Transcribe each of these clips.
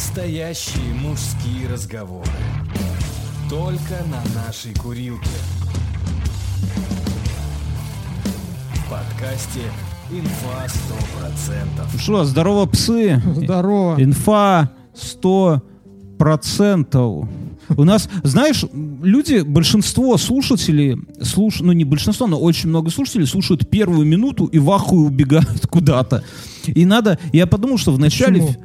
Настоящие мужские разговоры. Только на нашей курилке. В подкасте «Инфа 100%». Что, здорово, псы? Здорово. Инфа 100%. У нас, знаешь, люди, большинство слушателей, слуш... ну не большинство, но очень много слушателей слушают первую минуту и в ахуе убегают куда-то. И надо, я подумал, что вначале Почему?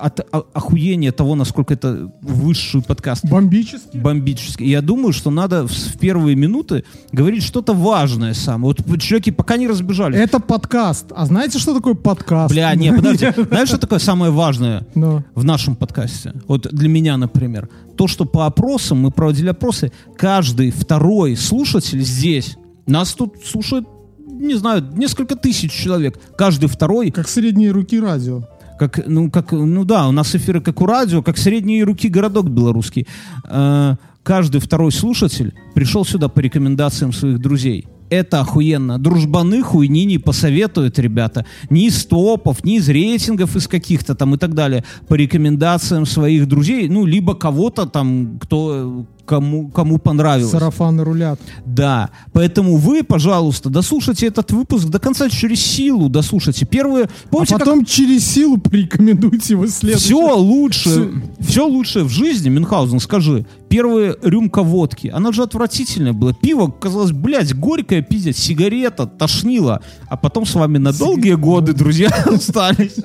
От о- охуения того, насколько это высший подкаст, Бомбически. бомбический. Я думаю, что надо в, в первые минуты говорить что-то важное самое. Вот человеки пока не разбежались. Это подкаст. А знаете, что такое подкаст? Бля, не, подожди. Знаешь, что такое самое важное Ну, в нашем подкасте? Вот для меня, например. То, что по опросам, мы проводили опросы, каждый второй слушатель здесь, нас тут слушает, не знаю, несколько тысяч человек. Каждый второй, как средние руки радио. Как, ну, как, ну да, у нас эфиры как у радио, как средние руки городок белорусский. Э, каждый второй слушатель пришел сюда по рекомендациям своих друзей. Это охуенно. Дружбаны хуйни не посоветуют, ребята. Ни из топов, ни из рейтингов из каких-то там и так далее. По рекомендациям своих друзей, ну, либо кого-то там, кто кому, кому понравилось. Сарафаны рулят. Да, поэтому вы, пожалуйста, дослушайте этот выпуск до конца через силу, дослушайте. Первые, помните, а как потом через силу порекомендуйте его следующее. все лучше, все лучшее в жизни, Мюнхгаузен, скажи. Первая рюмка водки, она же отвратительная была. Пиво казалось, блядь, горькое, пиздец, сигарета, тошнило. А потом с вами на долгие годы, друзья, остались.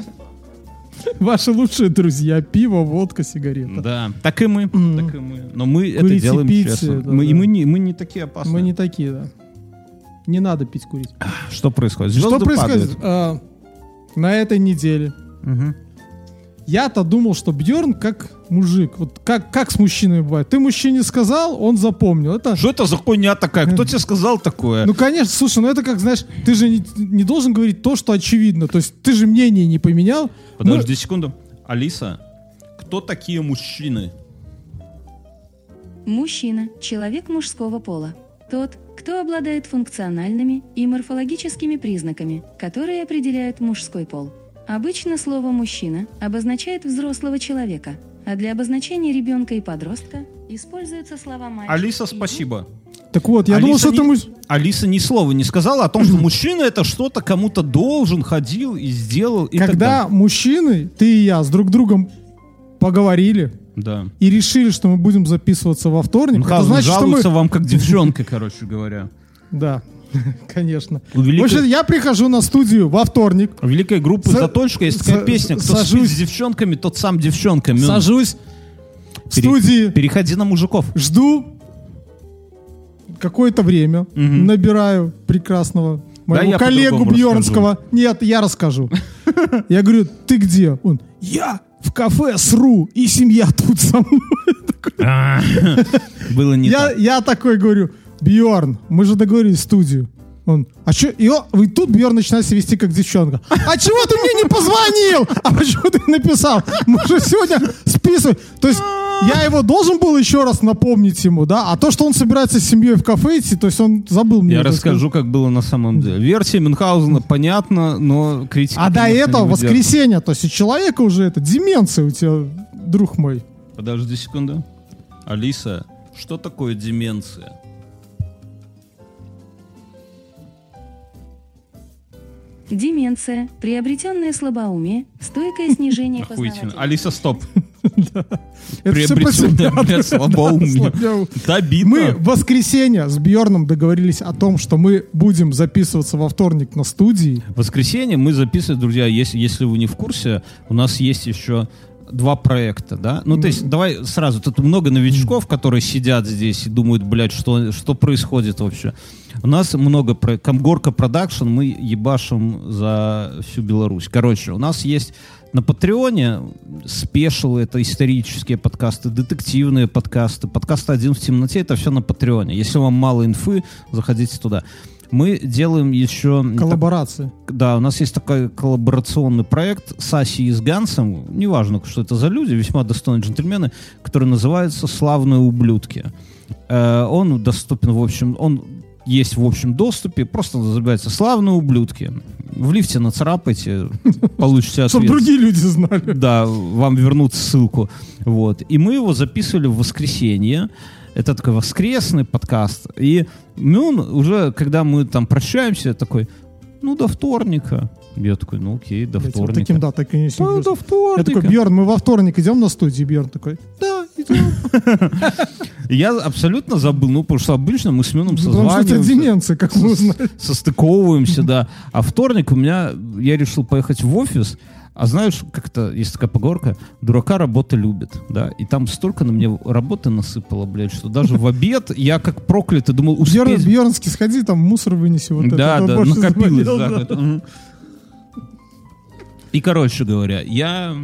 Ваши лучшие друзья. Пиво, водка, сигарета. Да, так и мы, М. так и мы. Но мы это Курите, делаем пейте, честно. да, Мы- И да. мы не, мы не такие опасные. Мы не такие, да. Не надо пить, курить. Что происходит? Что Звезды происходит? падают. А, на этой неделе Мгм. я-то думал, что Бьорн как мужик. Вот как, как с мужчинами бывает. Ты мужчине сказал, он запомнил. Это Что это за хуйня такая? Кто тебе сказал такое? Ну, конечно, слушай, ну это как, знаешь, ты же не, не должен говорить то, что очевидно. То есть ты же мнение не поменял. Подожди секунду. Алиса, кто такие мужчины? Мужчина – человек мужского пола. Тот, кто обладает функциональными и морфологическими признаками, которые определяют мужской пол. Обычно слово «мужчина» обозначает взрослого человека, а для обозначения ребенка и подростка используются слова «мальчик». Алиса, спасибо. Так вот, я думал, что не- ты муж... Алиса ни слова не сказала о том, что мужчина это что-то кому-то должен, ходил и сделал. И Когда мужчины, ты и я, с друг другом поговорили Да. и решили, что мы будем записываться во вторник, это Мюнхгаузен значит, что мы... жалуется вам как девчонка, короче говоря. Да, конечно. У великой- В общем, я прихожу на студию во вторник, У великой группы Са- «Заточка» есть такая са- песня «Кто сажусь- спит с девчонками, тот сам девчонка». Мюн. сажусь в Пере- студии, Переходи на мужиков. жду какое-то время, Мгм. набираю прекрасного моего я коллегу Бьернского. Нет, я расскажу. Я говорю, ты где? Он, я в кафе сру, и семья тут со мной. Было не Я, так. я такой говорю, Бьорн, мы же договорились студию. Он, а что? И, он- и тут Бьорн начинает себя вести как девчонка. А чего ты мне не позвонил? А почему ты написал? Мы же сегодня списываем. То есть я его должен был еще раз напомнить ему, да? А то, что он собирается с семьей в кафе идти, то есть он забыл мне Я расскажу, как было на самом деле. Версия Мюнхгаузена понятна, но критика... А до этого воскресенье, то есть у человека уже это деменция у тебя, друг мой. Подожди секунду. Алиса, что такое деменция? Деменция – приобретенное слабоумие, стойкое снижение Охуительно. Алиса, стоп. Приобретенное, слабоумие. Обидно. Мы в воскресенье с Бьорном договорились о том, что мы будем записываться во вторник на студии. В воскресенье мы записываем, друзья, если, если вы не в курсе, у нас есть еще два проекта, да? Ну, то есть, давай сразу, тут много новичков, которые сидят здесь и думают, блядь, что, что происходит вообще. У нас много про Комгорка Продакшн, мы ебашим за всю Беларусь. Короче, у нас есть на Патреоне спешилы, это исторические подкасты, детективные подкасты, подкаст «Один в темноте», это все на Патреоне. Если вам мало инфы, заходите туда. Мы делаем еще... Коллаборации. Да, у нас есть такой коллаборационный проект с Асей и с Гансом, неважно, что это за люди, весьма достойные джентльмены, который называется «Славные ублюдки». Э, он доступен, в общем, он есть в общем доступе, просто называется «Славные ублюдки». В лифте нацарапайте, получите Чтобы ответ. другие люди знали. Да, вам вернут ссылку. Вот. И мы его записывали в воскресенье. Это такой воскресный подкаст. И ну, он уже, когда мы там прощаемся, такой, ну, до вторника. Я такой, ну, окей, до Блядь, вот вторника. таким, да, так и не Ну, до Я вторника. такой, Бьерн, мы во вторник идем на студию. Бьерн такой, да, идем. Я абсолютно забыл, ну, потому что обычно мы с Потому что тебя созваниваемся. деменция, как мы узнали. состыковываемся, да. А вторник у меня, я решил поехать в офис, а знаешь, как-то есть такая поговорка, дурака работа любит, да, и там столько на мне работы насыпало, блядь, что даже в обед я как проклятый думал успеть. Бьернский, сходи, там мусор вынеси. Вот да, это. Да, накопилось. заболел, да, да. это, мгм. И, короче говоря, я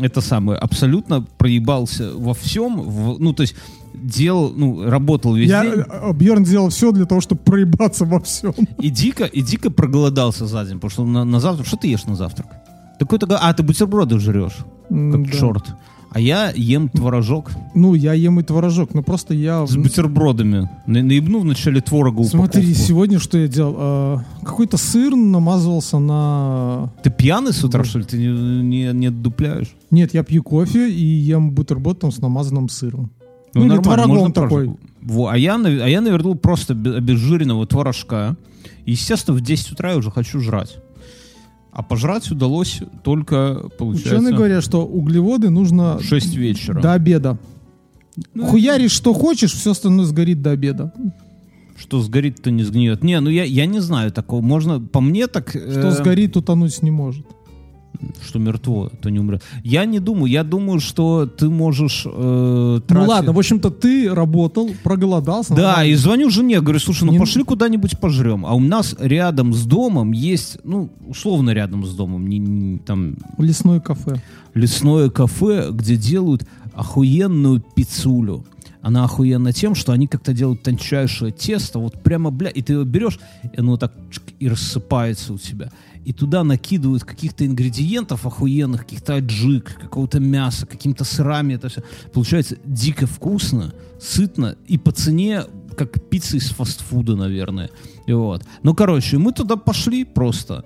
это самое абсолютно проебался во всем, в- ну, то есть делал, ну, работал весь Я, день. э, Бьерн сделал все для того, чтобы проебаться во всем. И дико, и дико проголодался за день, потому что на, на завтрак... Что ты ешь на завтрак? Такой такой, а, ты бутерброды жрешь, как да. черт. А я ем творожок Ну, я ем и творожок, но просто я... с бутербродами. На- Наебну вначале творога Смотри, упаковку. сегодня что я делал? А, Какой-то сыр намазывался на... Ты пьяный с утра, что ли? Ты не, не, не отдупляешь? Нет, я пью кофе и ем бутерброд там с намазанным сыром. Ну, или нормально, творогом такой. Во, а, я, а я навернул просто бе- обезжиренного творожка. Естественно, в 10 утра я уже хочу жрать. А пожрать удалось только, получается, Ученые говорят, что углеводы нужно в 6 вечера. до обеда. Ну, Хуяришь, что хочешь, все остальное сгорит до обеда. Что сгорит, то не сгниет. Не, ну я, я не знаю такого. Можно, по мне так... Что э, сгорит, утонуть не может. Что мертво, то не умрет. Я не думаю. Я думаю, что ты можешь э, Ну тратить- ладно, в общем-то, ты работал, проголодался. Да, и звоню жене, говорю, слушай, ну Не- пошли куда-нибудь пожрем. А у нас рядом с домом есть, ну, условно рядом с домом, не, не- там Лесное кафе. лесное кафе, где делают охуенную пиццулю. Она охуенна тем, что они как-то делают тончайшее тесто, вот прямо, бля, и ты его берешь, и оно так чик, и рассыпается у тебя. И туда накидывают каких-то ингредиентов охуенных, каких-то аджик, какого-то мяса, какими-то сырами. Это все получается дико вкусно, сытно и по цене как пицца из фастфуда, наверное. И вот. Ну, короче, мы туда пошли просто.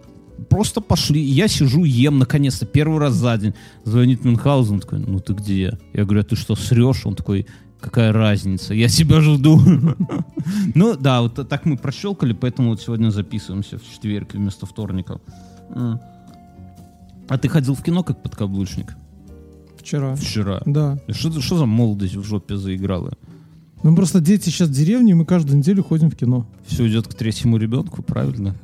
Просто пошли. Я сижу, ем, наконец-то, первый раз за день. Звонит Мюнхгаузен, такой, ну ты где? Я говорю, а ты что, срешь? Он такой, какая разница, я тебя жду. Ну да, вот так мы прощелкали, поэтому вот сегодня записываемся в четверг вместо вторника. А ты ходил в кино как подкаблучник Вчера. вчера? Да. Что, что за молодость в жопе заиграла? Ну просто дети сейчас в деревне, и мы каждую неделю ходим в кино. Все идет к третьему ребенку, правильно?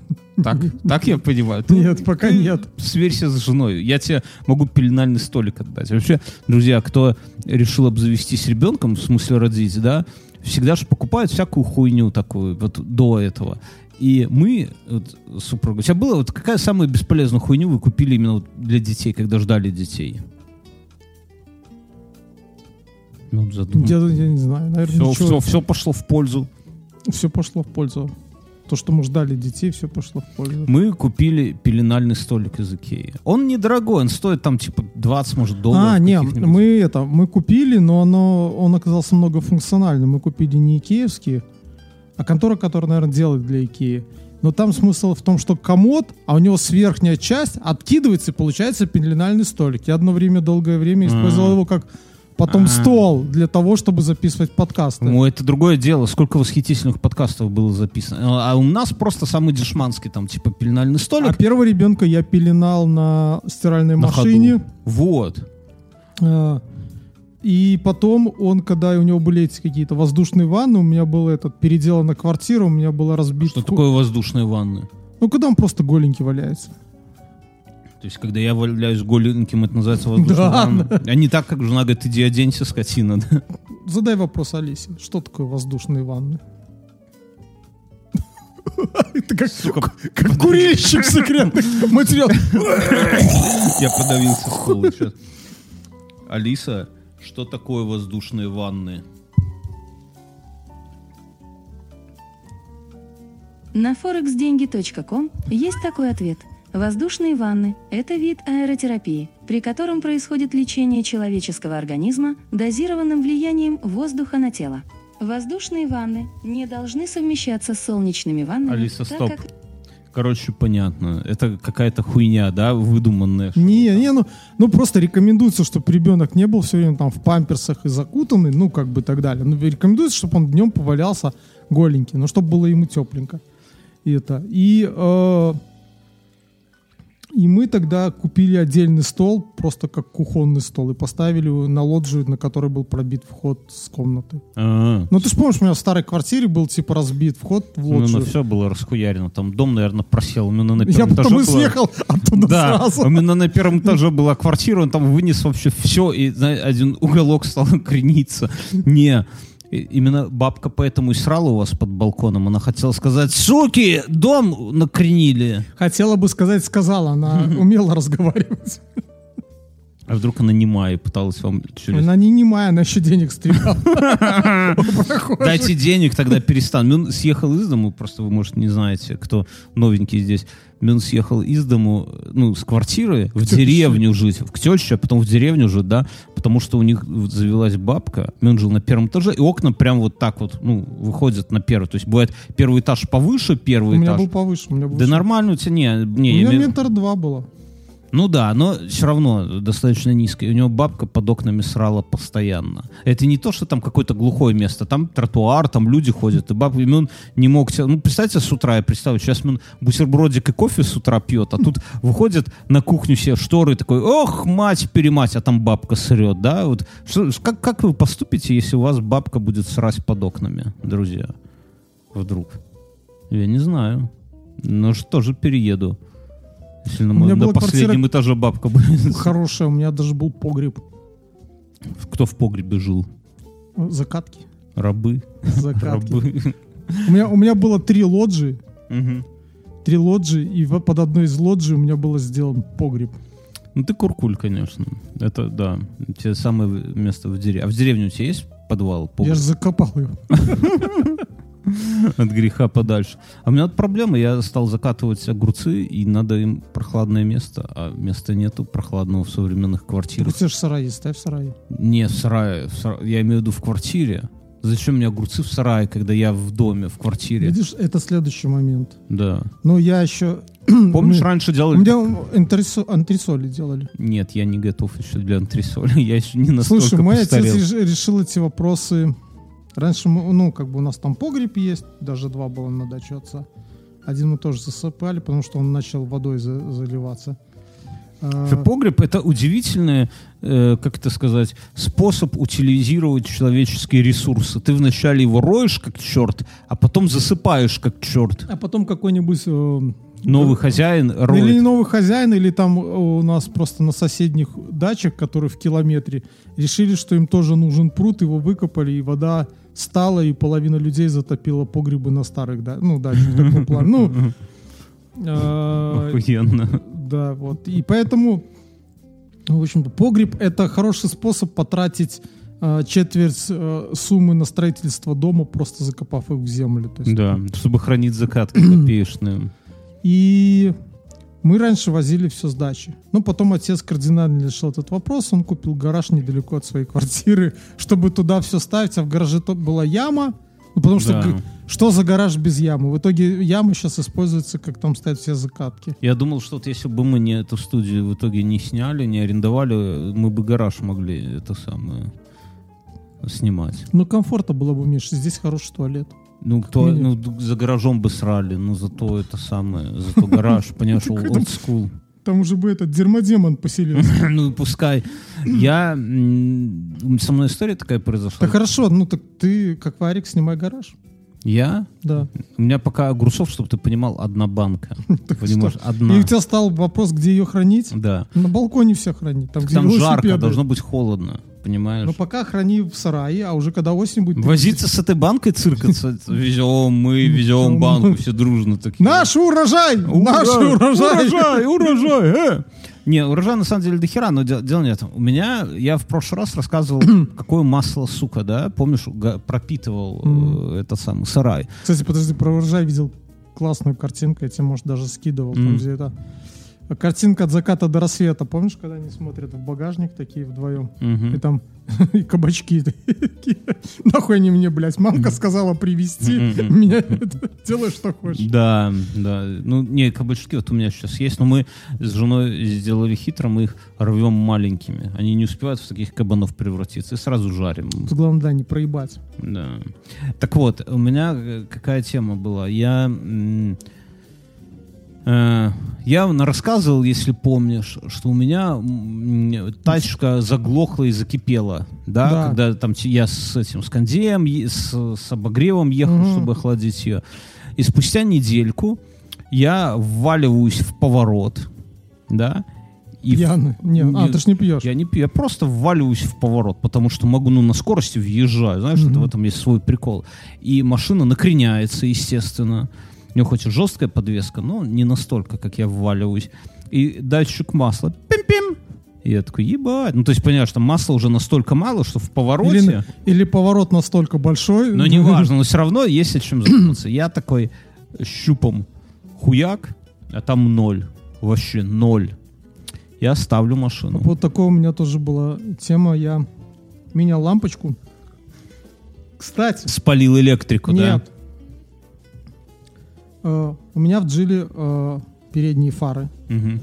Так, так я понимаю. Ты- Нет, пока ты нет. Сверься с женой. Я тебе могу пеленальный столик отдать. Вообще, друзья, кто решил обзавестись ребенком, в смысле родить, да, всегда же покупают всякую хуйню такую вот до этого. И мы, вот, с супругой, у тебя было, вот какая самая бесполезная хуйню вы купили именно вот для детей, когда ждали детей? Ну, задумайся. Я, я не знаю, наверное, Все, все, все пошло в пользу. Все пошло в пользу. То, что мы ждали детей, все пошло в пользу. Мы купили пеленальный столик из Икеи. Он недорогой, он стоит там типа 20, может, долларов. А, не, каких-нибудь. мы это, мы купили, но оно, он оказался многофункциональным. Мы купили не икеевский, а контора, которая, наверное, делает для Икеи. Но там смысл в том, что комод, а у него с верхняя часть откидывается и получается пеленальный столик. Я одно время, долгое время использовал А. его как потом А. стол для того, чтобы записывать подкасты. Ну, это другое дело. Сколько восхитительных подкастов было записано. А у нас просто самый дешманский, там, типа, пеленальный А столик первого ребенка я пеленал на стиральной на машине. ходу. Вот. А, И потом он, когда у него были эти какие-то воздушные ванны, у меня был этот переделана квартира, у меня была разбита. Что такое воздушные ванны? Ну, когда он просто голенький валяется. То есть, когда я валяюсь голеньким, это называется воздушная Да, ванна. А не так, как жена говорит, иди оденься, скотина. да? Задай вопрос Алисе. Что такое воздушные ванны? Это как, Сука, как курильщик секретных материалов. я подавился стол сейчас. Алиса, что такое воздушные ванны? На forexdenьги.com есть такой ответ. Воздушные ванны – это вид аэротерапии, при котором происходит лечение человеческого организма дозированным влиянием воздуха на тело. Воздушные ванны не должны совмещаться с солнечными ваннами, Алиса, так стоп. как Короче, понятно. Это какая-то хуйня, да, выдуманная. Не, не, ну, ну просто рекомендуется, чтобы ребенок не был все время там в памперсах и закутанный, ну как бы так далее. Ну, рекомендуется, чтобы он днем повалялся голенький, но чтобы было ему тепленько. И это. И э, и мы тогда купили отдельный стол, просто как кухонный стол, и поставили его на лоджию, на которой был пробит вход с комнаты. А, Ну, ты же помнишь, у меня в старой квартире был, типа, разбит вход в ну, лоджию. все было расхуярено. Там дом, наверное, просел. Именно на Я первом этаже потом и было- съехал оттуда Да, сразу. именно на первом этаже была квартира, он там вынес вообще все, и знаешь, один уголок стал крениться. Не, и- именно бабка поэтому и срала у вас под балконом. Она хотела сказать, суки, дом накренили. Хотела бы сказать, сказала, она умела разговаривать. А вдруг она немая пыталась вам через... Она не немая, она еще денег стригала. Дайте денег, тогда перестану. Мюн съехал из дому, просто вы, может, не знаете, кто новенький здесь. Мюн съехал из дому, ну, с квартиры в деревню жить, к теще, а потом в деревню жить, да, потому что у них завелась бабка. Мюн жил на первом этаже, и окна прям вот так вот, ну, выходят на первый. То есть бывает первый этаж повыше, У первый меня этаж. был повыше. У меня был Да нормально у тебя, не, У не, я меня ментор 2 было. Ну да, но все равно достаточно низко. И у него бабка под окнами срала постоянно. Это не то, что там какое-то глухое место. Там тротуар, там люди ходят. И бабка, и он не мог... Ну, представьте, с утра, я представлю, сейчас он бутербродик и кофе с утра пьет, а тут выходит на кухню все шторы такой, ох, мать-перемать, а там бабка срет, да? Вот что- как, как вы поступите, если у вас бабка будет срать под окнами, друзья? Вдруг. Я не знаю. Но что же перееду. Меня моем- на была последнем этаже бабка будет. Хорошая, у меня даже был погреб. Кто в погребе жил? Закатки. Рабы. Закатки. Рабы. У меня, у меня было три лоджии. Мгм. Три лоджии, и под одной из лоджий у меня было сделан погреб. Ну ты куркуль, конечно. Это да. Тебя самое место в деревне. А в деревне у тебя есть подвал? Я погреб? же закопал его. От греха подальше. А у меня вот проблема, я стал закатывать огурцы, и надо им прохладное место, а места нету прохладного в современных У квартирах. тебя же сарай есть, ставь сарай. Не, в сарае, в сара- Я имею в виду в квартире. Зачем мне огурцы в сарае, когда я в доме, в квартире? Видишь, это следующий момент. Да. Ну, я еще... Помнишь, Ну, раньше У делали... меня антресо- антресоли делали. Нет, я не готов еще для антресоли. Я еще не настолько Слушай, мой отец постарел. реш- решил эти вопросы. Раньше, мы, ну, как бы у нас там погреб есть, даже два было на даче отца. Один мы тоже засыпали, потому что он начал водой за- заливаться. Что Погреб это удивительный, э, как это сказать, способ утилизировать человеческие ресурсы. Ты вначале его роешь как черт, а потом засыпаешь как черт. а потом какой-нибудь... э, Новый хозяин Ну, Или новый хозяин, или там э, у нас просто на соседних дачах, которые в километре, решили, что им тоже нужен пруд, его выкопали, и вода стала, и половина людей затопила погребы на старых, да, ну, дачах такого плана. Ну, э, Охуенно. да, вот. И поэтому, в общем-то, погреб — это хороший способ потратить э, четверть э, суммы на строительство дома, просто закопав их в землю. То есть Да, чтобы хранить закатки копеечные. И мы раньше возили все с дачи. Но потом отец кардинально решил этот вопрос. Он купил гараж недалеко от своей квартиры, чтобы туда все ставить. А в гараже то была яма. Ну, потому что Да. что за гараж без ямы? В итоге яма сейчас используется, как там ставят все закатки. Я думал, что вот если бы мы не эту студию в итоге не сняли, не арендовали, мы бы гараж могли это самое снимать. Ну, комфорта было бы меньше. Здесь хороший туалет. Ну, кто, ну, за гаражом бы срали, но зато это самое, зато гараж, понимаешь, school. Там уже бы этот дермодемон поселился. Ну, пускай. Я, со мной история такая произошла. Да хорошо, ну так ты, как варик, снимай гараж. Я, Да. у меня пока огурцов, чтобы ты понимал, одна банка. Понимаешь, И одна. у тебя стал вопрос, где ее хранить? Да. На балконе все хранить. Там, Там жарко, должно быть холодно, понимаешь? Но пока храни в сарае, а уже когда осень будет... Возиться с этой банкой, циркаться, везем, мы везем банку, все дружно такие. Наш урожай! Наш урожай! Урожай, урожай, э! Не, урожай на самом деле до хера, но де- дело не в этом. У меня, я в прошлый раз рассказывал, какое масло, сука, да, помнишь, пропитывал э, этот самый сарай. Кстати, подожди, про урожай видел классную картинку, я тебе, может, даже скидывал, там, где это... картинка от заката до рассвета. Помнишь, когда они смотрят в багажник такие вдвоем? Мгм. И там и кабачки такие. Нахуй они мне, блядь, мамка сказала привезти. Меня делай, что хочешь. Да, да. Ну, не, кабачки вот у меня сейчас есть, но мы с женой сделали хитро, мы их рвем маленькими. Они не успевают в таких кабанов превратиться и сразу жарим. Тут главное, да, не проебать. Да. Так вот, у меня э, какая тема была? Я... э, я рассказывал, если помнишь, что у меня тачка заглохла и закипела, да, Да. когда там я с этим с кондеем, с, с обогревом ехал, Мгм. чтобы охладить ее. И спустя недельку я вваливаюсь в поворот, да, и Пьяный. Не, а, не- ты ж не пьешь. я не пью, я просто вваливаюсь в поворот, потому что могу, ну, на скорости въезжаю, знаешь, это Мгм. в этом есть свой прикол. И машина накреняется, естественно. Нее хоть и жесткая подвеска, но не настолько, как я вваливаюсь. И датчик масла, пим-пим. И я такой, ебать. Ну, то есть, понимаешь, там масла уже настолько мало, что в повороте... Или, или поворот настолько большой. Но неважно, но все равно есть о чем задуматься. Я такой щупом хуяк, а там ноль. Вообще ноль. Я ставлю машину. Вот такое у меня тоже была тема. Я менял лампочку. Кстати, Спалил электрику, да? нет. Э, у меня в джиле э, передние фары. Мгм.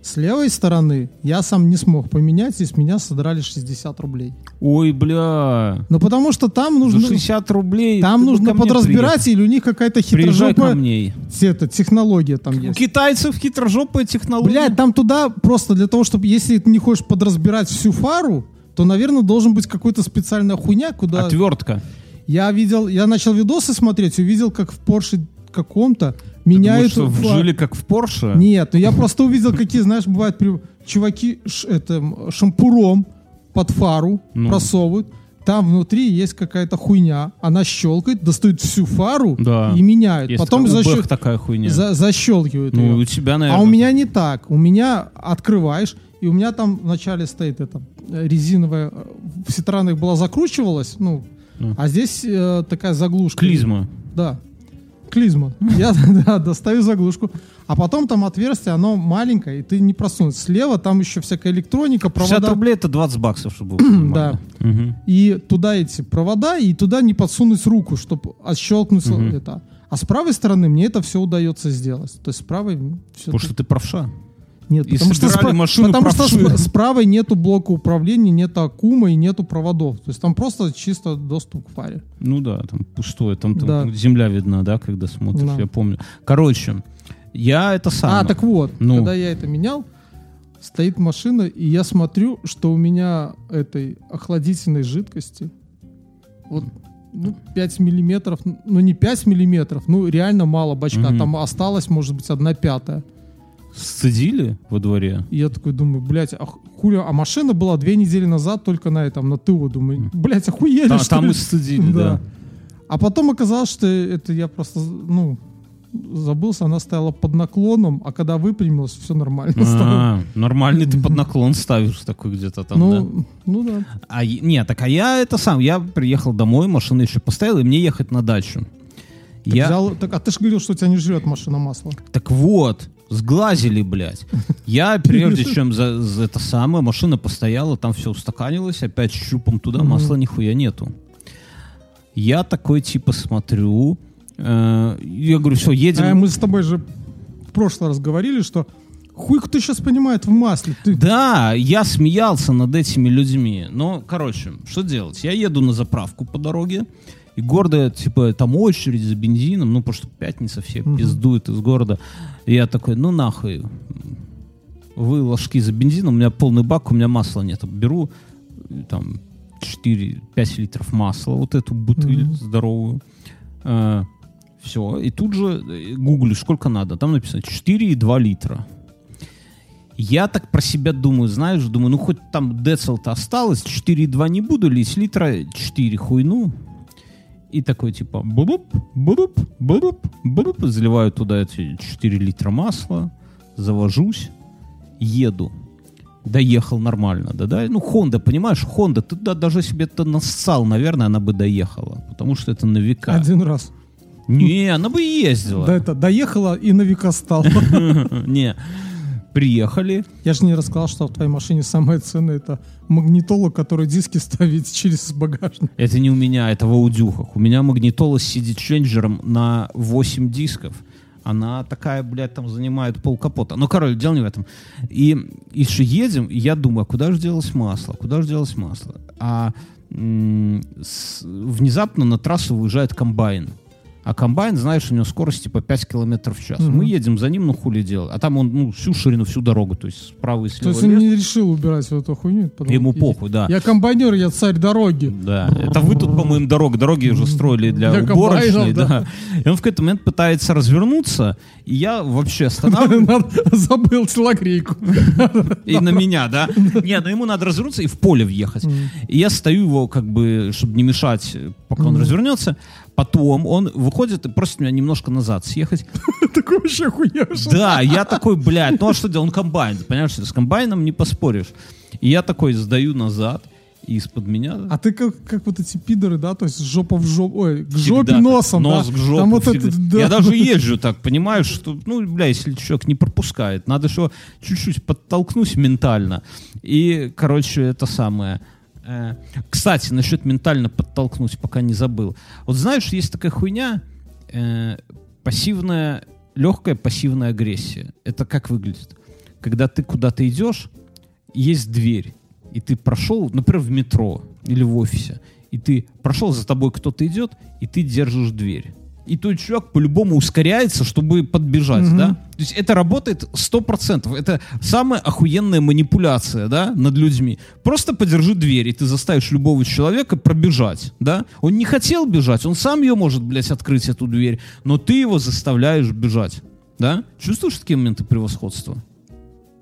С левой стороны я сам не смог поменять, с меня содрали 60 рублей. Ой, бля. Ну потому что там нужно, За 60 рублей. там нужно подразбирать, или у них какая-то. Приезжай хитрожопая те- это, технология там У есть. китайцев хитрожопая технология. Блядь, там туда просто для того, чтобы, если ты не хочешь подразбирать всю фару, то, наверное, должен быть какой-то специальная хуйня, куда... Отвертка. Я видел, я начал видосы смотреть, увидел, как в Порше каком-то Думаешь, меняют... что в жили как в Порше? Нет, ну я просто увидел, какие, знаешь, бывают при- чуваки ш- это, шампуром под фару Ну. просовывают. Там внутри есть какая-то хуйня. Она щелкает, достают всю фару Да. и меняют. Есть Потом защел- такая хуйня. за- защелкивают Ну, её. у тебя, А наверное... у меня не так. У меня открываешь, и у меня там вначале стоит это э, резиновая. э, В Ситранах была закручивалась, ну, Ну. а здесь э, такая заглушка. Клизма. Да. Клизма. Я да, достаю заглушку. А потом там отверстие, оно маленькое, и ты не просунешь. Слева там еще всякая электроника, 50 провода. рублей это 20 баксов, чтобы было. Мгм. И туда эти провода, и туда не подсунуть руку, чтобы отщелкнуть это. А с правой стороны мне это все удается сделать. То есть с правой все Потому что ты правша. Нет, И потому что, спра- машину потому что с, с правой нету блока управления, нету аккума и нету проводов. То есть там просто чисто доступ к фаре. Ну да, там пустое, там, там Да. земля видна, да, когда смотришь, Да. я помню. Короче, я это сам. А, так вот, Ну. когда я это менял, стоит машина, и я смотрю, что у меня этой охладительной жидкости вот ну, 5 миллиметров, ну не 5 миллиметров, ну реально мало бачка. Мгм. Там осталось, может быть, одна пятая. Сцедили во дворе? Я такой думаю, блядь, а хули, а машина была две недели назад только на этом, на ТО. Думаю, блядь, охуели, Там, что там ли? и сцедили, да. А потом оказалось, что это я просто, ну, забылся, она стояла под наклоном, а когда выпрямилась, все нормально стало. А, нормальный ты под наклон ставишь такой где-то там, да? Ну, ну да. А, нет, так а я это сам, я приехал домой, машину еще поставил, и мне ехать на дачу. Так, Я, взял- так, а ты же говорил, что у тебя не жрет машина масла. так вот, сглазили, блядь. Я, прежде чем за, за это самое, машина постояла, там все устаканилось, опять щупом туда, масла нихуя нету. Я такой, типа, смотрю, э, я говорю, все, едем. А мы с тобой же в прошлый раз говорили, что хуй кто сейчас понимает в масле. Ты... Да, я смеялся над этими людьми. Но, короче, что делать? Я еду на заправку по дороге, и гордо, типа, там очередь за бензином, ну, потому что пятница все Мгм. пиздуют из города. И я такой, ну, нахуй, вы ложки за бензином, у меня полный бак, у меня масла нет. Беру, там, 4-5 литров масла, вот эту бутыль Мгм. здоровую. все, и тут же э, гуглю, сколько надо. Там написано 4,2 литра. Я так про себя думаю, знаешь, думаю, ну хоть там децл-то осталось, 4,2 не буду лить, литра 4 хуйну. И такой типа бубуп, бубуп, бубуп, бубуп, заливаю туда эти 4 литра масла, завожусь, еду. Доехал нормально, да, да. Ну, Honda, понимаешь, Honda, ты да, даже себе это нассал, наверное, она бы доехала, потому что это на века. Один раз. Не, она бы ездила. Да, это, доехала и на века стала. Не. Приехали, Я же не рассказал, что в твоей машине самое ценное это магнитола, который диски ставить через багажник. Это не у меня, это в аудюхах. У меня магнитола с CD-ченджером на 8 дисков. Она такая, блядь, там занимает пол капота. Ну, короче, дело не в этом. И еще едем, и я думаю, а куда же делось масло? Куда же делось масло? А м, с- внезапно на трассу выезжает комбайн. А комбайн, знаешь, у него скорость типа 5 километров в час. Мгм. Мы едем за ним, ну хули делать. А там он ну, всю ширину, всю дорогу, то есть справа и То слева есть он не решил убирать вот эту хуйню. Ему я- похуй, да. Я комбайнер, я царь дороги. Да, это вы тут, по-моему, дорог, дороги уже строили для, Для уборочной, да. да. И он в какой-то момент пытается развернуться, и я вообще останавливаюсь, Забыл телогрейку. и на меня, да. Не, ну ему надо развернуться и в поле въехать. И я стою его, как бы, чтобы не мешать, пока он развернется. Потом он выходит и просит меня немножко назад съехать. Такой вообще охуевший. Да, я такой, блядь, ну а что делать? Он комбайн, понимаешь, с комбайном не поспоришь. И я такой сдаю назад, из-под меня... А ты как, как вот эти пидоры, да, то есть жопа в жопу, ой, к жопе носом, Нос да? к жопу. Там вот всегда. это, да. Я даже езжу так, понимаешь, что, ну, бля, если человек не пропускает, надо что чуть-чуть подтолкнуть ментально. И, короче, это самое. Э, Кстати, насчет ментально подтолкнуть, пока не забыл. Вот знаешь, есть такая хуйня, э, пассивная, легкая пассивная агрессия. Это как выглядит? Когда ты куда-то идешь, есть дверь, и ты прошел, например, в метро или в офисе, и ты прошел, за тобой кто-то идет, и ты держишь дверь. И тот чувак по-любому ускоряется, чтобы подбежать, Мгм. да? То есть это работает 100%. Это самая охуенная манипуляция, да, над людьми. Просто подержи дверь, и ты заставишь любого человека пробежать, да? Он не хотел бежать, он сам ее может, блядь, открыть, эту дверь, но ты его заставляешь бежать, да? Чувствуешь такие моменты превосходства?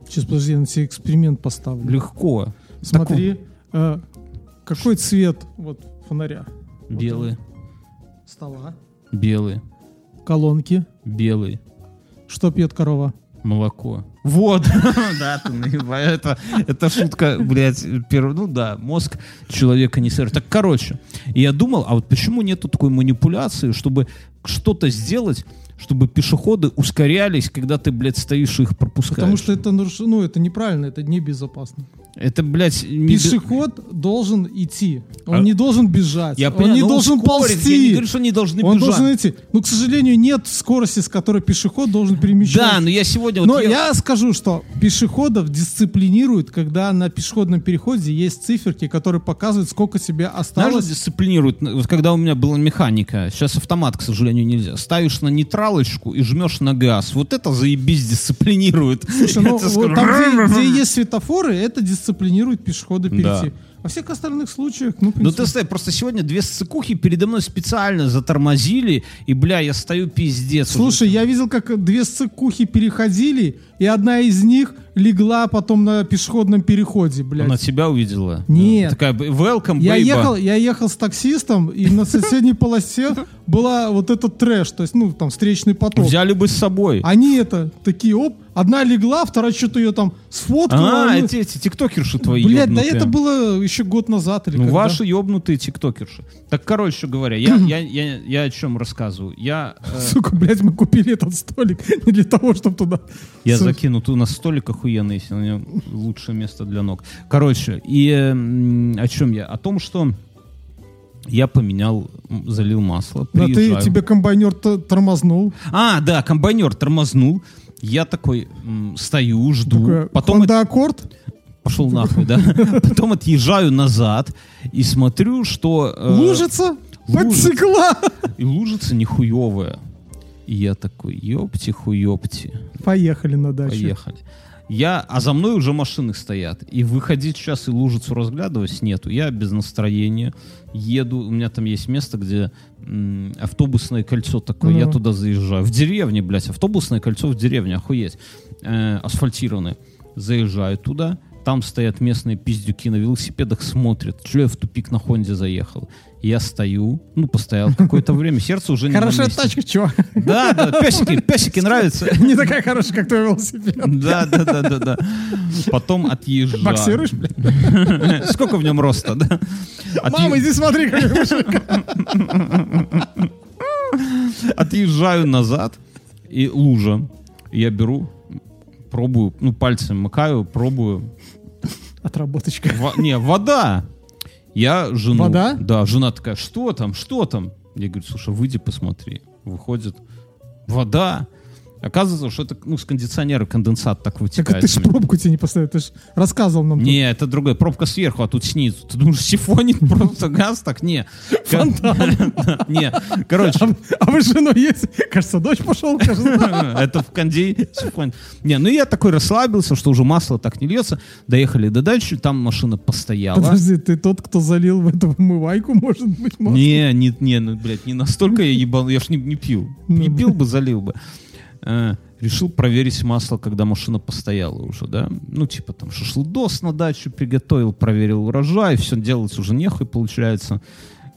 Сейчас, подожди, я на тебе эксперимент поставлю. Легко. Смотри, э, какой цвет вот фонаря? Вот Белые, он. Стола. Белые, Колонки. белые. Что пьет корова? Молоко. Вот, да, это, это шутка, блядь, перв- ну да, мозг человека не сыр. Так, короче, я думал, а вот почему нету такой манипуляции, чтобы что-то сделать, чтобы пешеходы ускорялись, когда ты, блядь, стоишь и их пропускаешь? Потому что это, ну, это неправильно, это небезопасно. Это, блядь, не... Пешеход должен идти. Он А- не должен бежать. Я он понимаю, не должен ускорить, Я не ползти. говорю, что они должны Он бежать. должен идти. Но, к сожалению, нет скорости, с которой пешеход должен перемещаться. Да, но я сегодня... вот Но ел- я скажу, что пешеходов дисциплинируют, когда на пешеходном переходе есть циферки, которые показывают, сколько тебе Знаешь, осталось. дисциплинирует, вот когда у меня была механика, сейчас автомат, к сожалению, нельзя. Ставишь на нейтралочку и жмешь на газ. Вот это заебись дисциплинирует. Слушай, Я ну, там, где, где есть светофоры, это дисциплинирует пешехода перейти. Да. Во всех остальных случаях, ну, Ну ты знаешь, просто сегодня две ссыкухи передо мной специально затормозили, и, бля, я стою пиздец. уже. Слушай, я видел, как две ссыкухи переходили, и одна из них легла потом на пешеходном переходе, блядь. Она тебя увидела? Нет. Такая, welcome, Я baby. ехал, я ехал с таксистом, и на соседней полосе была вот этот трэш, то есть, ну, там, встречный поток. Взяли бы с собой. Они это, такие, оп, одна легла, вторая что-то ее там сфоткала. А, эти, эти тиктокерши твои Блядь, да это было еще год назад или Ну, когда. ваши ёбнутые тиктокерши. Так, короче говоря, я, я, я, я о чем рассказываю? Я, э, Сука, блядь, мы купили этот столик не для того, чтобы туда... я С- закину, тут у нас столик охуенный, если на нем лучшее место для ног. Короче, и э, м, о чем я? О том, что я поменял, м, залил масло, Да ты, приезжаю. тебе комбайнер тормознул. А, да, комбайнер тормознул. Я такой м, стою, жду. Такой, Потом Honda Accord? Пошел нахуй, да. Потом отъезжаю назад и смотрю, что... э, Лужица? лужица. Подсекла! И лужица нихуевая. И я такой, ёпти хуёпти, Поехали на дачу. поехали. Я, а за мной уже машины стоят. И выходить сейчас и лужицу разглядывать нету. Я без настроения еду. У меня там есть место, где м, автобусное кольцо такое. Ну. Я туда заезжаю. В деревне, блядь. Автобусное кольцо в деревне. Охуеть. Э, асфальтированное. Заезжаю туда. Там стоят местные пиздюки на велосипедах, смотрят. Че я в тупик на Хонде заехал? Я стою, ну, постоял какое-то время, сердце уже не Хорошая тачка, чувак. Да, да, песики, песики нравятся. Не такая хорошая, как твой велосипед. Да, да, да, да, да. Потом отъезжаю. Боксируешь, блядь? Сколько в нем роста, да? Мама, иди смотри, как мужик. Отъезжаю назад, и лужа. Я беру, пробую, ну, пальцем макаю, пробую. Отработочка. Во- не, вода. Я жену... Вода? Да, жена такая, что там, что там? Я говорю, слушай, выйди посмотри. Выходит, вода. Оказывается, что это, ну, с кондиционера конденсат так Так вытекает. ты ж пробку тебе не поставил, ты ж рассказывал нам. тут. Не, это другое. Пробка сверху, а тут снизу. Ты думаешь, сифонит просто газ? Так, не. Не, короче. А, а вы с женой есть? Кажется, дочь пошел. Это в кондей сифонит. Не, ну я такой расслабился, что уже масло так не льется. Доехали до дачи, там машина постояла. Подожди, ты тот, кто залил в эту умывайку, может быть, масло? Не, не, не, ну, блядь, не настолько я ебал, я ж не, не пил. Не Ну, пил бы, залил бы. Э, решил проверить масло, когда машина постояла уже, да? Ну, типа там шашлыдос на дачу приготовил, проверил урожай, все делать уже нехуй получается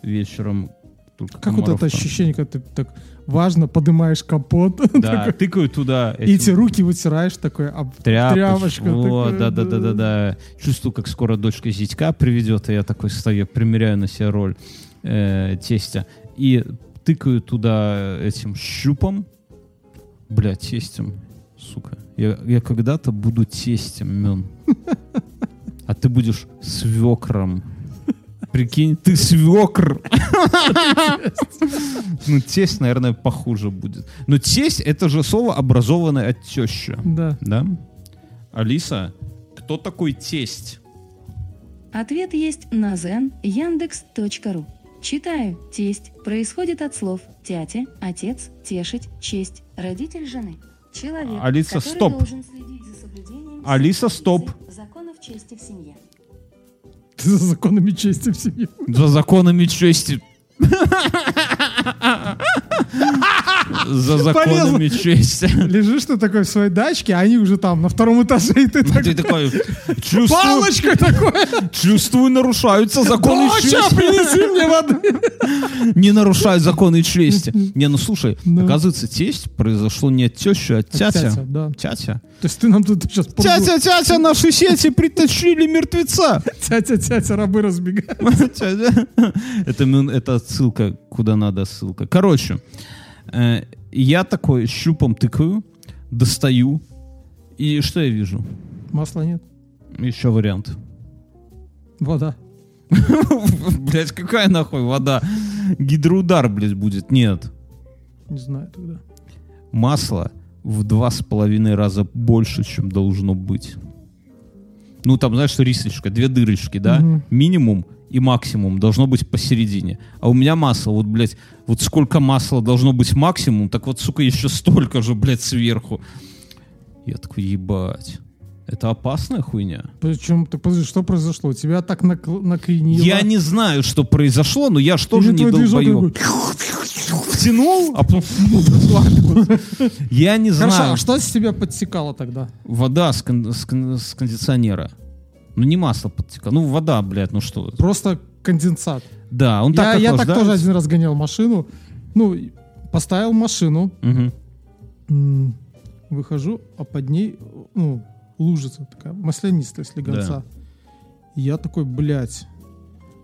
вечером. Только Как вот это там. ощущение, когда ты так важно поднимаешь капот, Да, тыкаю туда. и эти руки вытираешь такой, а тряпоч- тряпочка О, такая, да, да, да, да, да. Чувствую, как скоро дочка зятька приведет, и я такой стою, примеряю на себя роль э, тестя. И тыкаю туда этим щупом. Бля, тестем. Сука. Я, я когда-то буду тестем, мен. А ты будешь свекром. Прикинь, ты свекр. Ну, тесть, наверное, похуже будет. Но тесть — это же слово, образованное от тещи. Да. Да? Алиса, кто такой тесть? Ответ есть на zen яндекс.ру. Читаю. Тесть происходит от слов тятя, отец, тешить, честь, родитель жены. Человек, Алиса, который стоп. должен следить за соблюдением Алиса, стоп. законов чести в семье. Ты за законами чести в семье. За законами чести. За законами чести. Лежишь ты такой в своей дачке, а они уже там на втором этаже, и ты так Ты такой, чувствую, палочкой такой. чувствую, нарушаются законы чести. принеси мне воды. Не нарушают законы чести. Не, ну слушай, Ну. оказывается, тесть произошло не от тещи, а от тятя. тятя, да. Тятя. То есть ты нам тут сейчас Тятя, тятя, наши сети притащили мертвеца. тятя, тятя, рабы разбегают. это, это ссылка, куда надо ссылка. Короче, я такой щупом тыкаю, достаю, и что я вижу? Масла нет. Еще вариант. Вода. Блять, какая нахуй вода? Гидроудар, блядь, будет. Нет. Не знаю тогда. Масло в два с половиной раза больше, чем должно быть. Ну, там, знаешь, рисочка, две дырочки, да? Мгм. Минимум и максимум должно быть посередине. А у меня масло, вот, блядь, вот сколько масла должно быть максимум, так вот, сука, еще столько же, блядь, сверху. Я такой, ебать. Это опасная хуйня. Причем, ты подожди, что произошло? Тебя так накл- накренило. Я не знаю, что произошло, но я ж тоже Или не долбоеб. Втянул, а потом... Я не Хорошо, знаю. а что с тебя подсекало тогда? Вода с, кон- с кон- с кондиционера. Ну, не масло подтекало. Ну, вода, блядь, ну что. Просто конденсат. Да, он Я, так я так тоже один раз гонял машину. Ну, поставил машину, м, выхожу, а под ней ну, лужица такая, маслянистая слегонца. И я такой, блядь.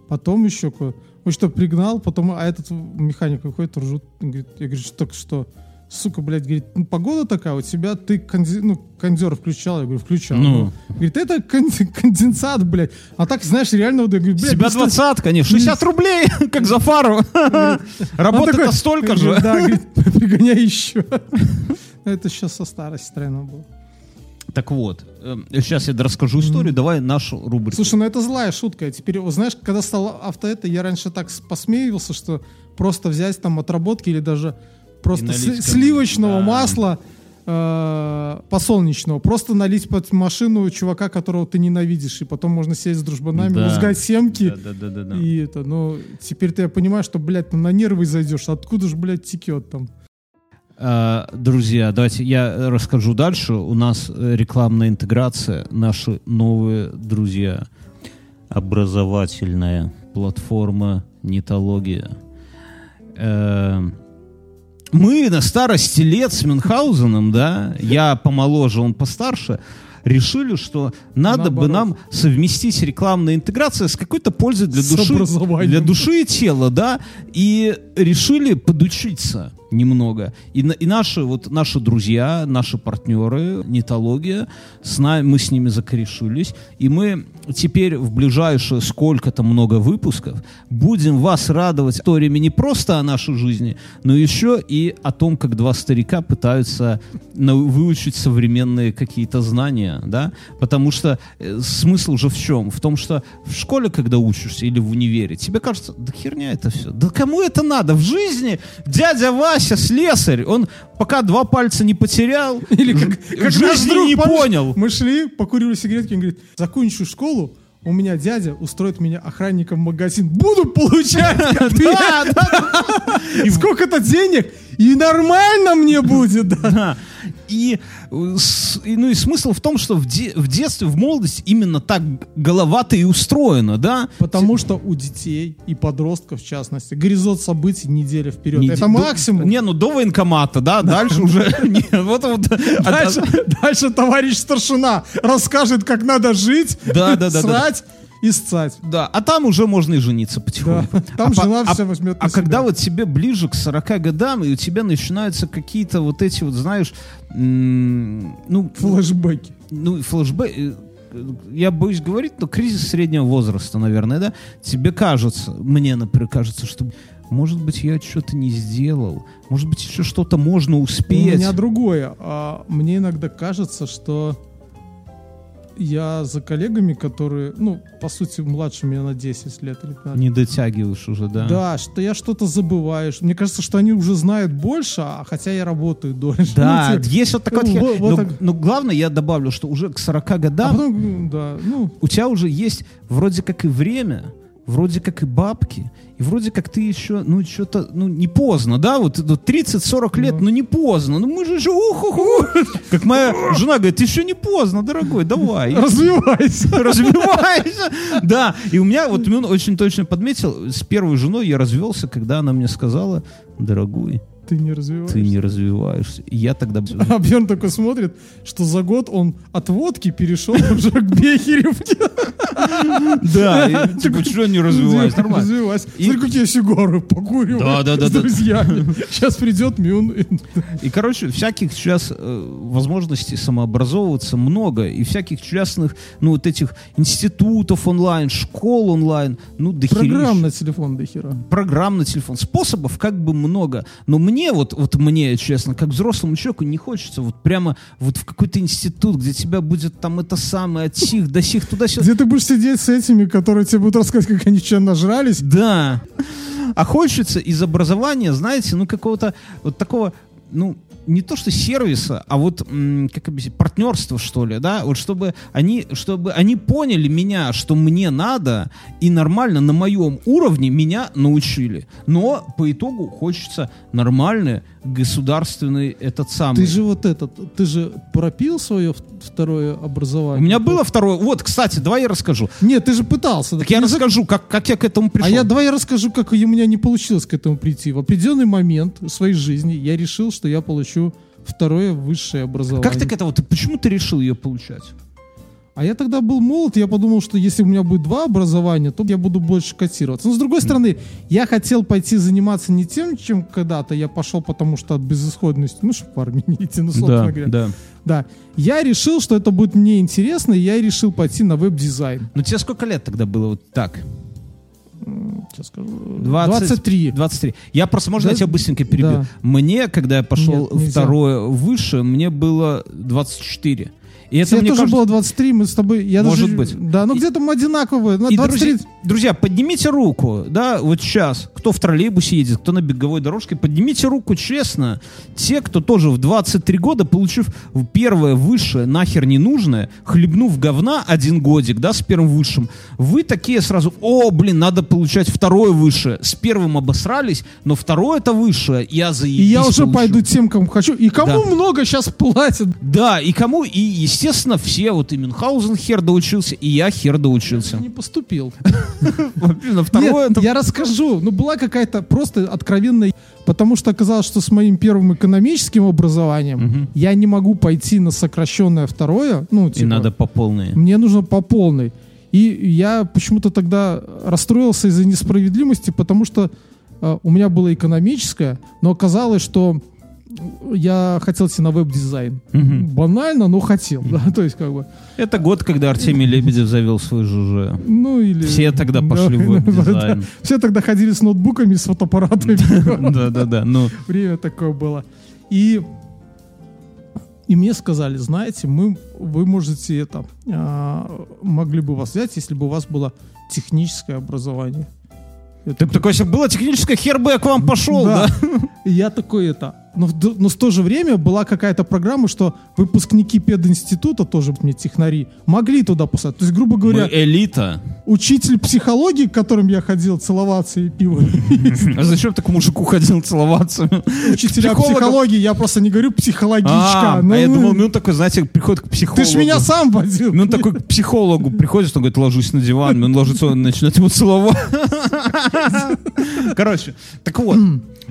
Потом еще, ко- он что, пригнал, потом, а этот механик выходит, ржут, говорит, я говорю, что, так что, сука, блядь, говорит, ну, погода такая, у тебя ты конди- ну, кондер включал, я говорю, включал. Ну. Говорит, это конди- конденсат, блядь. А так, знаешь, реально, вот, я говорю, блядь, Себя ну, что- двадцатка, не, 60 рублей, как за фару. Он Работа-то столько же. Да, говорит, пригоняй еще. Это сейчас со старости тройно было. Так вот, сейчас я расскажу историю, давай нашу рубрику. Слушай, ну это злая шутка. Теперь, знаешь, когда стал авто это, я раньше так посмеивался, что просто взять там отработки или даже просто как- сливочного да. масла э, подсолнечного, просто налить под машину чувака, которого ты ненавидишь, и потом можно сесть с дружбанами, Да. лузгать семки. Да, да, да, да. И это, ну, теперь ты понимаешь, что, блядь, ну, на нервы зайдешь, откуда же, блядь, текет там? А, Друзья, давайте я расскажу дальше. У нас э, рекламная интеграция, наши новые друзья. Образовательная платформа Нитология. Мы на старости лет с Мюнхгаузеном, да, я помоложе, он постарше, решили, что надо бы Наоборот. нам совместить рекламная интеграция с какой-то пользой для С души, для души и тела, да, и решили подучиться. Немного. И, и наши, вот, наши друзья, наши партнеры, нетология, с нами, мы с ними закорешились, и мы теперь в ближайшие сколько-то много выпусков будем вас радовать историями не просто о нашей жизни, но еще и о том, как два старика пытаются выучить современные какие-то знания, да, потому что э, смысл же в чем? В том, что в школе, когда учишься или в универе, тебе кажется, да херня это все, да кому это надо? В жизни дядя Вася, слесарь, он пока два пальца не потерял, Или как, как жизни друг, не помнишь, понял. Мы шли, покурили сигаретки, он говорит, закончу школу, у меня дядя устроит меня охранником в магазин. Буду получать сколько-то денег, и нормально мне будет. да. И, э, и, ну и смысл в том, что в, де- в детстве, в молодости именно так голова-то и устроена, да? Потому что у детей и подростков, в частности, горизонт событий неделя вперед. Не- Это до- максимум. Не, ну до военкомата, да, дальше уже... Вот вот. Дальше, товарищ старшина расскажет, как надо жить, срать и сцать. Да, а там уже можно и жениться потихоньку. Да, там а по- жена а- возьмет А себя. когда вот тебе ближе к 40 годам, и у тебя начинаются какие-то вот эти вот, знаешь, ну, Флэшбэки. ну, флешбэк, э, я боюсь говорить, но кризис среднего возраста, наверное, да? Тебе кажется, мне, например, кажется, что, может быть, я что-то не сделал, может быть, еще что-то можно У успеть. меня другое. А, мне иногда кажется, что я за коллегами, которые, ну, по сути, младше меня на 10 лет или 15. Не дотягиваешь уже, да? Да, что я что-то забываешь. Мне кажется, что они уже знают больше, а хотя я работаю дольше. Да, Ну, типа, есть вот такой... ну, вот вот- вот но, так. но главное, я добавлю, что уже к 40 а годам потом, м, да, ну, у тебя уже есть вроде как и время, вроде как и бабки, и вроде как ты еще, ну, что-то, ну, не поздно, да, вот ну, 30-40 лет, ну, не поздно, ну, мы же еще, ух Как моя жена говорит, еще не поздно, дорогой, давай. развивайся. Развивайся. Да, и у меня, вот Мюн очень точно подметил, с первой женой я развелся, когда она мне сказала, дорогой, Ты не развиваешься. ты не развиваешься. И я тогда... А Бьерн такой смотрит, что за год он от водки перешел уже к Бехеревке. Да, типа, что не развиваюсь? Нормально. Развивайся. И- Смотри, какие сигару покурил Да, да, да, с друзьями. Сейчас придет Мюн. и- короче, всяких сейчас э, возможностей самообразовываться много, и всяких частных, ну, вот этих институтов онлайн, школ онлайн, ну, до Программ на телефон до хера. программ на телефон. Способов как бы много. Но мне, вот, вот мне, честно, как взрослому человеку, не хочется вот прямо вот в какой-то институт, где тебя будет там это самое от сих до сих туда-сюда. Где ты будешь сидеть с этими, которые тебе будут рассказывать, как они что нажрались. Да. А хочется из образования, знаете, ну какого-то вот такого, ну не то что сервиса, а вот как объяснить, партнерство что ли, да, вот чтобы они, чтобы они поняли меня, что мне надо и нормально на моем уровне меня научили. Но по итогу хочется нормальный государственный этот самый. Ты же вот этот, ты же пропил свое второе образование. У меня было второе. Вот, кстати, давай я расскажу. Нет, ты же пытался. Так я расскажу, как, как я к этому пришел. А я давай я расскажу, как у меня не получилось к этому прийти. В определенный момент в своей жизни я решил, что я получу второе высшее образование. Как ты к этому? Ты, почему ты решил ее получать? А я тогда был молод, я подумал, что если у меня будет два образования, то я буду больше котироваться. Но с другой стороны, я хотел пойти заниматься не тем, чем когда-то я пошел, потому что от безысходности, ну, чтобы в армию не идти, ну, собственно говоря. да. Да. Я решил, что это будет мне интересно, и я решил пойти на веб-дизайн. Ну тебе сколько лет тогда было вот так? Сейчас скажу. 20, 23. 23. Я просто, можно Да? я тебя быстренько перебью? Да. Мне, когда я пошел Нет, нельзя. второе выше, мне было 24. И это, Тебе мне тоже кажется, было 23, мы с тобой... Я Может даже- быть. Да, ну И- где-то мы одинаковые. На И, 23. друзья, друзья, поднимите руку, да, вот сейчас, кто в троллейбусе едет, кто на беговой дорожке, поднимите руку честно. Те, кто тоже в 23 года, получив первое высшее, нахер не нужное, хлебнув говна один годик, да, с первым высшим, вы такие сразу, о, блин, надо получать второе высшее. С первым обосрались, но второе это высшее, я заебись И я уже получу. пойду тем, кому хочу. И кому Да. много сейчас платят. Да, и кому, и, естественно, все, вот и Мюнхгаузен хер доучился, и я хер доучился. Не поступил. Второе, я расскажу. Ну, была какая-то просто откровенная... Потому что оказалось, что с моим первым экономическим образованием я не могу пойти на сокращенное второе. Ну, и типа, надо по полной. Мне нужно по полной. И я почему-то тогда расстроился из-за несправедливости, потому что э, у меня было экономическое, но оказалось, что я хотел идти на веб-дизайн. Мгм. Банально, но хотел, да, то есть как бы, Это год, когда Артемий Лебедев завел свой ЖЖ. ну или... Все тогда Да, пошли в да, веб-дизайн. да. Все тогда ходили с ноутбуками, с фотоаппаратами. Да-да-да. Ну, Время такое было. И, и мне сказали, знаете, мы, вы можете это, а, могли бы вас взять, если бы у вас было техническое образование. Я ты такой, если было техническое, хер бы я к вам пошел, да? И я такой это. Но, но в то же время была какая-то программа, что выпускники пединститута, тоже мне технари, могли туда посадить. То есть, грубо говоря, Мы элита. учитель психологии, к которым я ходил целоваться и пиво А зачем ты к мужику ходил целоваться? учителя психологии, я просто не говорю психологичка. А, Ну, а я думал, ну такой, знаете, приходит к психологу. ты ж меня сам водил. Ну, он такой к психологу приходит, он говорит, ложись на диван, он ложится, он начинает его целовать. Короче, так вот.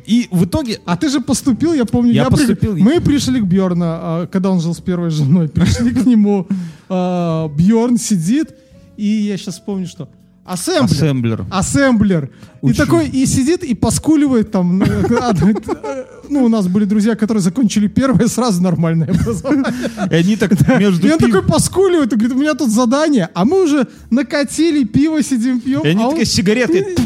И в итоге... А ты же поступил, я помню. Я при- поступил. Мы пришли к Бьорна, а, когда он жил с первой женой. Пришли к нему. Бьорн сидит, и я сейчас вспомню, что... Ассемблер. Ассемблер. Ассемблер. И такой, и сидит, и поскуливает там. э, э, Ну, у нас были друзья, которые закончили первое, сразу нормальное образование. И они так между И он такой поскуливает, и говорит, у меня тут задание, а мы уже накатили, пиво сидим, пьем. И они а такие с сигаретой.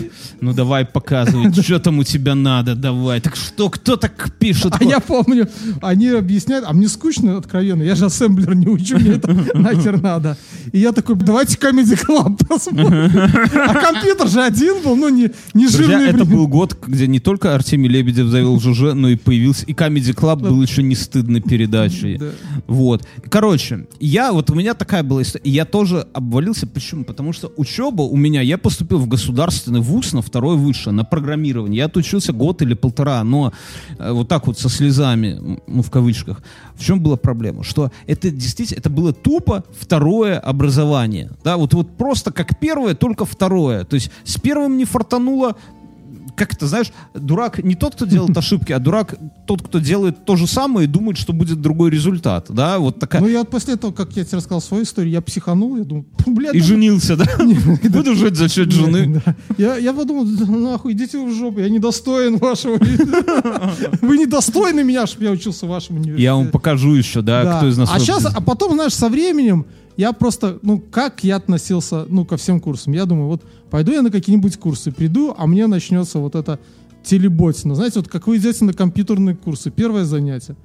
Ну давай показывай, что там у тебя надо, давай. Так что, кто так пишет? А я помню, они объясняют, а мне скучно, откровенно, я же ассемблер не учу, мне это нахер надо. И я такой, давайте Comedy Club посмотрим. А компьютер же один был, ну не Друзья, это был год, где не только Артемий Лебедев завел ЖЖ, но и появился, и Comedy Club был еще не стыдной передачей. Да. Вот. Короче, я, вот у меня такая была история. Я тоже обвалился. Почему? Потому что учеба у меня, я поступил в государственный вуз на второй высшее, на программирование. Я отучился год или полтора, но э, вот так вот со слезами, ну, в кавычках. В чем была проблема? Что это действительно, это было тупо второе образование. Да, вот, вот просто как первое, только второе. То есть с первым не фартануло, как это, знаешь, дурак не тот, кто делает ошибки, а дурак тот, кто делает то же самое и думает, что будет другой результат, да, вот такая. Ну я после того, как я тебе рассказал свою историю, я психанул, я думаю, бля, и женился, да? Буду жить за счет жены. Я, подумал, нахуй, идите в жопу, я недостоин вашего. Вы недостойны меня, чтобы я учился в вашем университете. Я вам покажу еще, да, Да. кто из нас... А сейчас, а потом, знаешь, со временем я просто, ну, как я относился, ну, ко всем курсам. Я думаю, вот пойду я на какие-нибудь курсы, приду, а мне начнется вот это телеботина. Знаете, вот как вы идете на компьютерные курсы, первое занятие.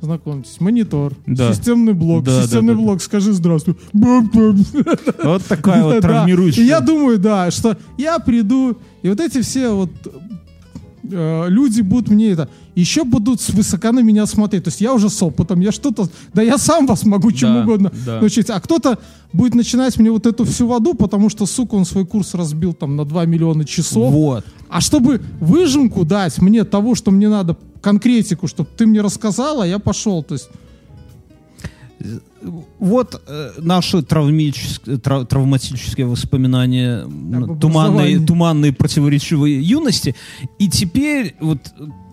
Знакомьтесь, монитор, Да. системный блок, Да, да, системный да, да. блок, скажи здравствуй. Вот такая вот Да. травмирующая. И я думаю, да, что я приду, и вот эти все вот люди будут мне это еще будут свысока на меня смотреть. То есть я уже с опытом, я что-то, да я сам вас могу чему Да, угодно да. научить. А кто-то будет начинать мне вот эту всю воду, потому что, сука, он свой курс разбил там на 2 миллиона часов. Вот. А чтобы выжимку дать мне того, что мне надо, конкретику, чтобы ты мне рассказала, я пошел. То есть Вот э, наши травмические, трав- травматические воспоминания Об туманной, туманной противоречивой юности. И теперь вот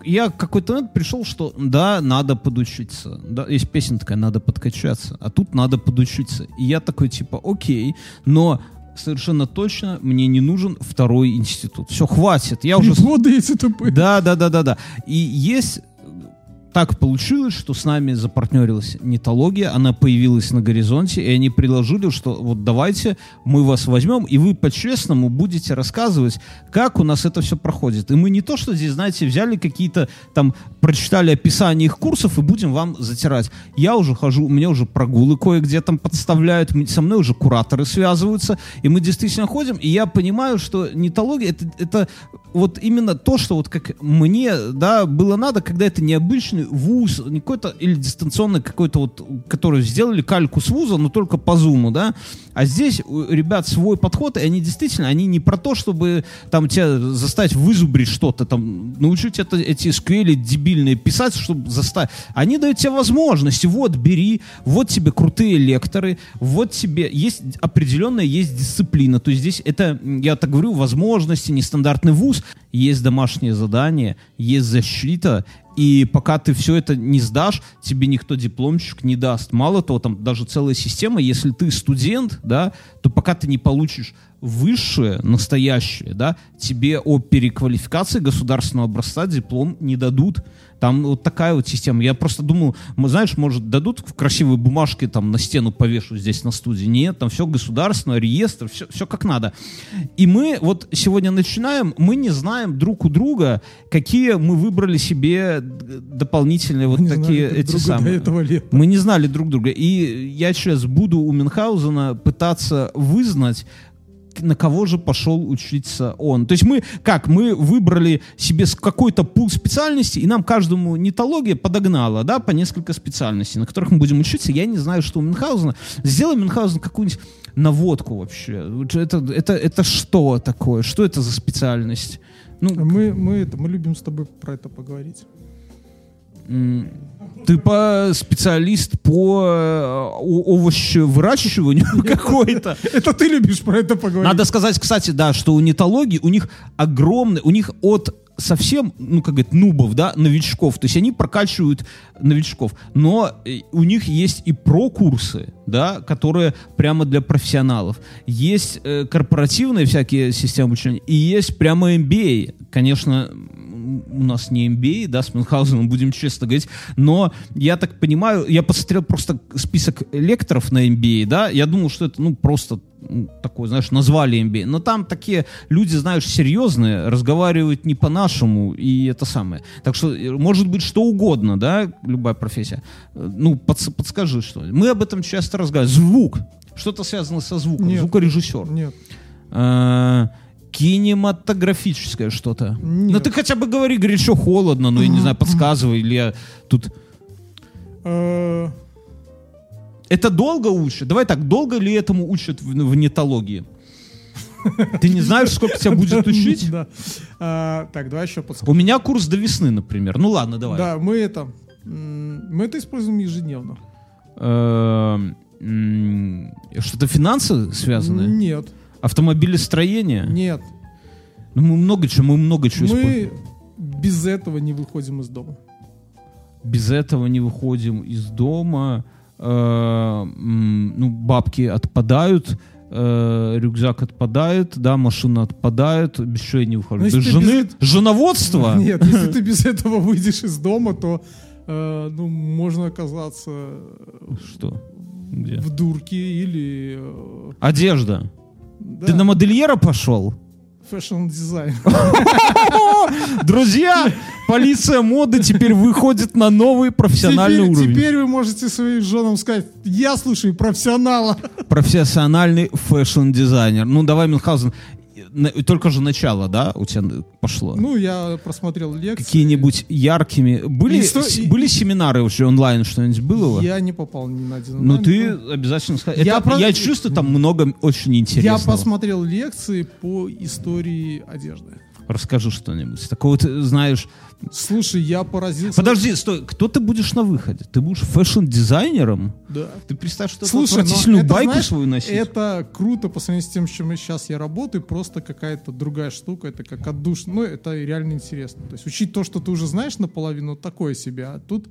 я какой-то момент пришел, что да, надо подучиться. Да, есть песня такая, надо подкачаться. А тут надо подучиться. И я такой типа, окей, но совершенно точно мне не нужен второй институт. Все, хватит. Я уже... эти тупые. Да, да, да, да, да. И есть так получилось, что с нами запартнерилась нетология, она появилась на горизонте, и они предложили, что вот давайте мы вас возьмем, и вы по-честному будете рассказывать, как у нас это все проходит. И мы не то, что здесь, знаете, взяли какие-то там, прочитали описание их курсов и будем вам затирать. Я уже хожу, у меня уже прогулы кое-где там подставляют, со мной уже кураторы связываются, и мы действительно ходим, и я понимаю, что нетология это, это вот именно то, что вот как мне, да, было надо, когда это необычный вуз, не какой-то, или дистанционный какой-то вот, который сделали кальку с вуза, но только по зуму, да, а здесь у ребят свой подход, и они действительно, они не про то, чтобы там тебя заставить вызубрить что-то, там, научить это, эти SQL дебильные писать, чтобы заставить. Они дают тебе возможности, вот, бери, вот тебе крутые лекторы, вот тебе есть определенная есть дисциплина, то есть здесь это, я так говорю, возможности, нестандартный вуз, есть домашнее задание, есть защита, и пока ты все это не сдашь, тебе никто дипломчик не даст. Мало того, там даже целая система, если ты студент, да, то пока ты не получишь высшее, настоящее, да, тебе о переквалификации государственного образца диплом не дадут. Там вот такая вот система. Я просто думал, мы, знаешь, может, дадут в красивые бумажки там на стену повешу здесь на студии. Нет, там все государственное, реестр, все, все как надо. И мы вот сегодня начинаем, мы не знаем друг у друга, какие мы выбрали себе дополнительные вот не такие знали эти самые. до этого лета. Мы не знали друг друга. И я сейчас буду у Мюнхгаузена пытаться вызнать, на кого же пошел учиться он. То есть мы, как, мы выбрали себе какой-то пул специальностей, и нам каждому нетология подогнала, да, по несколько специальностей, на которых мы будем учиться. Я не знаю, что у Мюнхгаузена. Сделай Мюнхгаузен какую-нибудь наводку вообще. Это, это, это что такое? Что это за специальность? Ну, Мы, мы, это, мы любим с тобой про это поговорить. Ты по специалист по э, овощевыращиванию какой-то. Это ты любишь про это поговорить. Надо сказать, кстати, да, что у нетологии у них огромный, у них от совсем, ну, как говорят, нубов, да, новичков. То есть они прокачивают новичков. Но э, у них есть и про-курсы, да, которые прямо для профессионалов. Есть э, корпоративные всякие системы обучения, и есть прямо MBA. Конечно, у нас не MBA, да, с Мюнхгаузеном, будем честно говорить, но я так понимаю, я посмотрел просто список лекторов на MBA, да, я думал, что это, ну, просто м, такой, знаешь, назвали MBA, но там такие люди, знаешь, серьезные, разговаривают не по-нашему, и это самое. Так что э, может быть что угодно, да, любая профессия. Э, Ну, подс- подскажи что. Мы об этом часто разговариваем. Звук. Что-то связано со звуком. Нет. Звукорежиссер. Нет. Э, кинематографическое что-то. Ну ты хотя бы говори горячо, холодно, ну я не знаю, подсказывай, или я тут... Э, Это долго учат? Давай так, долго ли этому учат в, в нетологии? Ты не знаешь, сколько тебя будет учить? Да. А, Так, давай еще подскажу. У меня курс до весны, например. Ну ладно, давай. Да, мы это... Мы это используем ежедневно. Эм, Что-то финансы связанное? Нет, Автомобилестроение? нет. Ну, мы много чего, мы много чего используем. Мы без этого не выходим из дома. без этого не выходим из дома, э, ну, бабки отпадают, э, рюкзак отпадает, да, машина отпадает, без чего я не выхожу. Ну, Без жены, без- женоводство? Нет, если ты без этого выйдешь из дома, то э, ну, можно оказаться Что? Где? в дурке или Одежда. Да, Ты на модельера пошел? fashion-дизайн. Друзья, полиция моды теперь выходит на новый профессиональный Теперь, уровень. теперь вы можете своим женам сказать, я слушаю профессионала. Профессиональный fashion-дизайнер. Ну, давай, Мюнхгаузен, только же начало, да, у тебя пошло? Ну, я просмотрел лекции. какие-нибудь яркими... Были, Исто- с- были семинары вообще онлайн, что-нибудь было? Я не попал ни на один. Ну онлайн, ты но- обязательно. Я Это- про- Я чувствую, там много очень Я интересного. посмотрел лекции по истории одежды. Расскажи что-нибудь. Такого ты знаешь... Слушай, я поразился. Подожди, стой. Кто ты будешь на выходе? Ты будешь фэшн-дизайнером? Да. Ты представь, что Слушай, отвратительную это, байку знаешь, свою носить? Это круто по сравнению с тем, с чем сейчас я работаю, просто какая-то другая штука, это как отдуш. Ну, это реально интересно. То есть учить то, что ты уже знаешь наполовину, такое себе. А тут,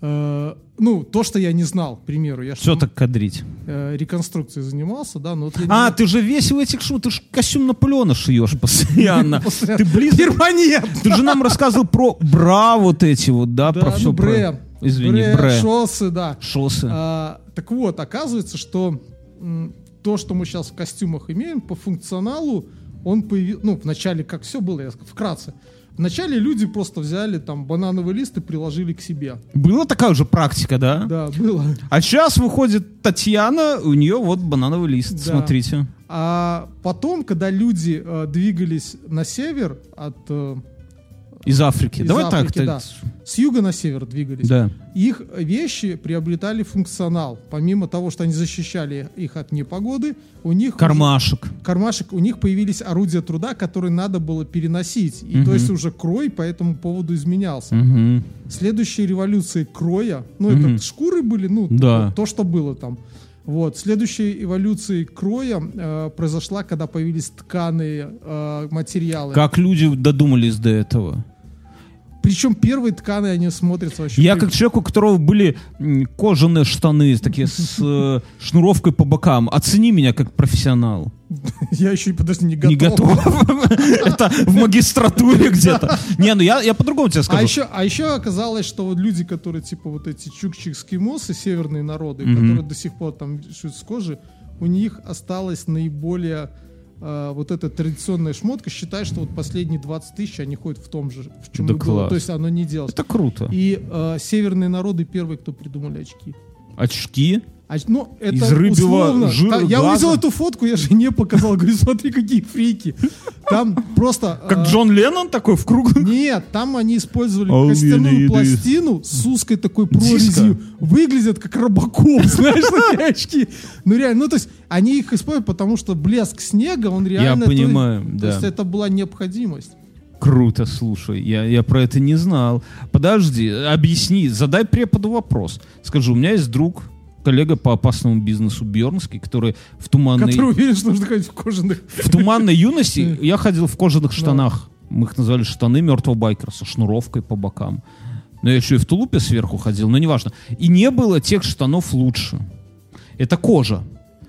ну, то, что я не знал, к примеру. Я Все так кадрить. э, реконструкцией занимался, да, но вот не А, знал- ты же весь в этих шум, ты же костюм Наполеона шьешь постоянно. Ты. Перманент! Ты же нам рассказывал про бра вот эти вот, да, про ну, все. бре. Извини, бре. Шоссы, да. Шоссы. А, так вот, оказывается, что то, что мы сейчас в костюмах имеем, по функционалу, он появился, ну, вначале, как все было, я вкратце. Вначале люди просто взяли там банановый лист и приложили к себе. Была такая уже практика, да? Да, было. А сейчас выходит Татьяна, у нее вот банановый лист, Да. смотрите. А потом, когда люди э, двигались на север от э, Из Африки. Из Давай Африки, так. да. с юга на север двигались, Да. их вещи приобретали функционал. Помимо того, что они защищали их от непогоды, у них Кармашек. кармашек, у них появились орудия труда, которые надо было переносить. И Мгм. то есть уже крой по этому поводу изменялся. Мгм. Следующие революции кроя, ну Мгм. это шкуры были, ну Да. то, что было там. Вот. Следующая эволюция кроя э, произошла, когда появились тканые э, материалы. Как люди додумались до этого? Причем первые тканые, они смотрятся вообще... Я как человек, у которого были кожаные штаны, такие с э, шнуровкой по бокам, оцени меня как профессионал. Я еще, подожди, не готов. Не готов. Это в магистратуре где-то. Не, ну я, я по-другому тебе А скажу. еще, а еще оказалось, что вот люди, которые типа вот эти чукчи-эскимосы, северные народы, которые до сих пор там шьют с кожи, у них осталась наиболее э, вот эта традиционная шмотка. Считай, что вот последние 20 тысяч они ходят в том же, в чем Да и было. класс. То есть оно не делалось. Это круто. И э, северные народы первые, кто придумали очки. Очки. А, ну, это Из рыбьего условно. жира, Та- я увидел эту фотку, я жене показал, говорю, смотри, какие фрики. Там просто... Как э, Джон Леннон такой в круг. Нет, там они использовали you костяную пластину с узкой такой Диско. прорезью. Выглядят как робокоп, знаешь, такие очки. Ну реально, ну то есть они их используют, потому что блеск снега, он реально... то- понимаю, То да. есть это была необходимость. Круто, слушай, я, я про это не знал. Подожди, объясни, задай преподу вопрос. Скажи, у меня есть друг, коллега по опасному бизнесу Бьернский, который в туманной, Который уверен, что нужно ходить в кожаных... в туманной юности я ходил в кожаных штанах. Мы их назвали штаны мертвого байкера со шнуровкой по бокам. Но я еще и в тулупе сверху ходил, но неважно. И не было тех штанов лучше. Это кожа.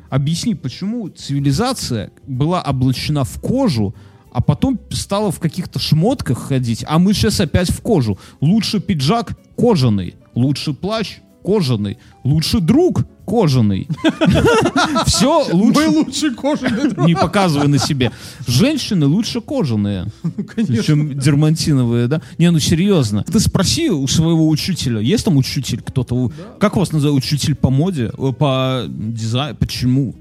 Объясни, почему цивилизация была облачена в кожу, а потом стала в каких-то шмотках ходить, а мы сейчас опять в кожу. Лучше пиджак кожаный, лучше плащ кожаный, лучше друг кожаный. Все лучше. лучший кожаный друг, Не показывай на себе. Женщины лучше кожаные, конечно. чем дермантиновые, да? Не, ну серьезно. Ты спроси у своего учителя, есть там учитель кто-то? У- Как вас называют? Учитель по моде? Э, По дизайну? Почему?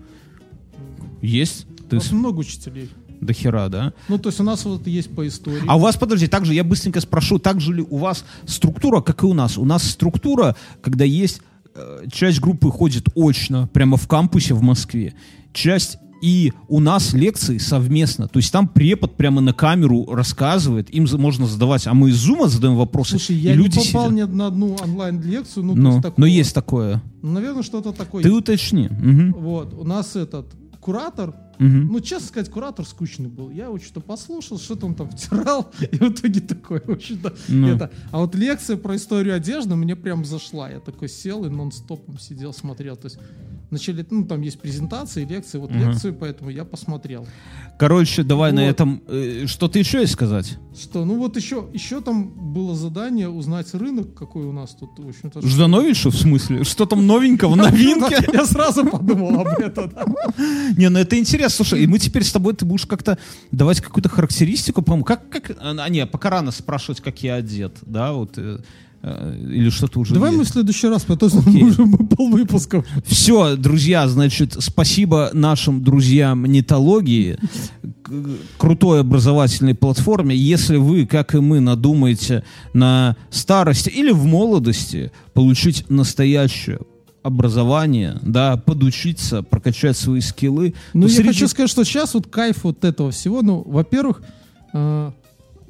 Есть? У Ты нас с- много учителей. До хера, да? Ну, то есть у нас вот есть по истории. А у вас, подожди, также я быстренько спрошу, так же ли у вас структура, как и у нас? У нас структура, когда есть э, часть группы ходит очно, прямо в кампусе в Москве, часть и у нас лекции совместно, то есть там препод прямо на камеру рассказывает, им можно задавать, а мы из зума задаем вопросы, Слушай, я люди не попал сидят. ни на одну онлайн-лекцию, ну, то Ну, есть но такого- есть такое. Ну, наверное, что-то такое. Ты уточни. Мгм, Вот, у нас этот куратор, мгм. ну, честно сказать, куратор скучный был. Я его что-то послушал, что-то он там втирал, и в итоге такое, в общем-то, Ну. это. А вот лекция про историю одежды мне прям зашла. Я такой сел и нон-стопом сидел, смотрел. То есть вначале, ну, там есть презентации, лекции, вот Мгм. лекцию, поэтому я посмотрел. Короче, давай на Вот. этом... э, что-то еще есть сказать? Что, ну вот еще, еще там было задание узнать рынок, какой у нас тут, в общем-то. Ждановичу, в смысле? Что там новенького, новинки? Я сразу подумал об этом. Не, ну это интересно. Слушай, и мы теперь с тобой, ты будешь как-то давать какую-то характеристику, по-моему, как, как, а, не, пока рано спрашивать, как я одет, да, вот, э, э, или что-то уже Давай мы в есть. следующий раз, потому что Окей. мы уже полвыпуска. Все, друзья, значит, спасибо нашим друзьям Нетологии, крутой образовательной платформе. Если вы, как и мы, надумаете на старости или в молодости получить настоящее образование, да, подучиться, прокачать свои скиллы, Ну, я среди- хочу сказать, что сейчас вот кайф вот этого всего, ну, во-первых, э,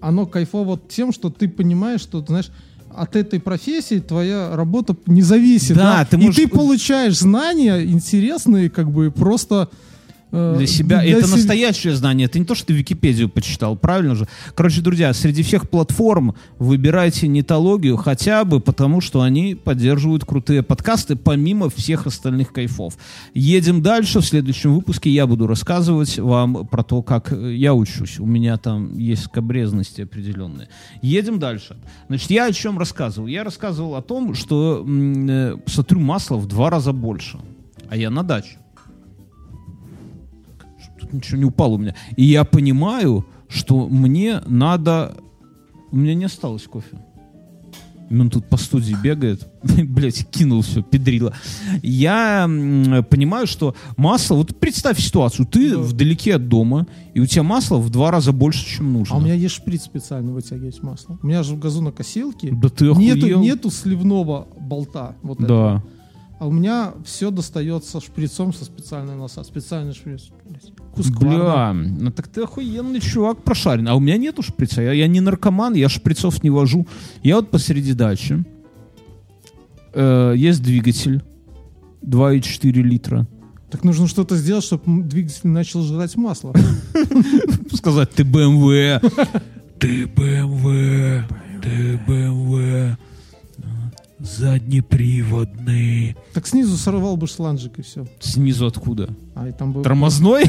оно кайфово тем, что ты понимаешь, что, ты знаешь, от этой профессии твоя работа не зависит. Да, Да, ты И можешь- ты получаешь знания интересные, как бы просто... э, для себя. для это се- настоящее знание. Это не то, что ты Википедию почитал, правильно же? Короче, друзья, среди всех платформ выбирайте нетологию хотя бы потому, что они поддерживают крутые подкасты, помимо всех остальных кайфов. Едем дальше. В следующем выпуске я буду рассказывать вам про то, как э, я учусь. У меня там есть скобрезности определенные. Едем дальше. Значит, я о чем рассказывал? Я рассказывал о том, что м, э, сотрю масло в два раза больше. А я на даче ничего не упало у меня. И я понимаю, что мне надо... У меня не осталось кофе. Он тут по студии бегает. Блять, кинул все, педрило. Я понимаю, что масло... Вот представь ситуацию. Ты Да. вдалеке от дома, и у тебя масла в два раза больше, чем нужно. А у меня есть шприц специально вытягивать масло. У меня же в газонокосилке Да ты нету, охуел? нету сливного болта. Вот Да. этого. А у меня все достается шприцом со специальной носа. Специальный шприц. Бля, ну так ты охуенный чувак прошарен. А у меня нету шприца. Я, я не наркоман, я шприцов не вожу. Я вот посреди дачи. Э, есть двигатель. 2,4 литра. Так нужно что-то сделать, чтобы двигатель начал жрать масло. Сказать, ты БМВ. Ты БМВ. Ты БМВ. Заднеприводный. Так снизу сорвал бы шланжик и все. Снизу откуда? А и там бы Тормозной?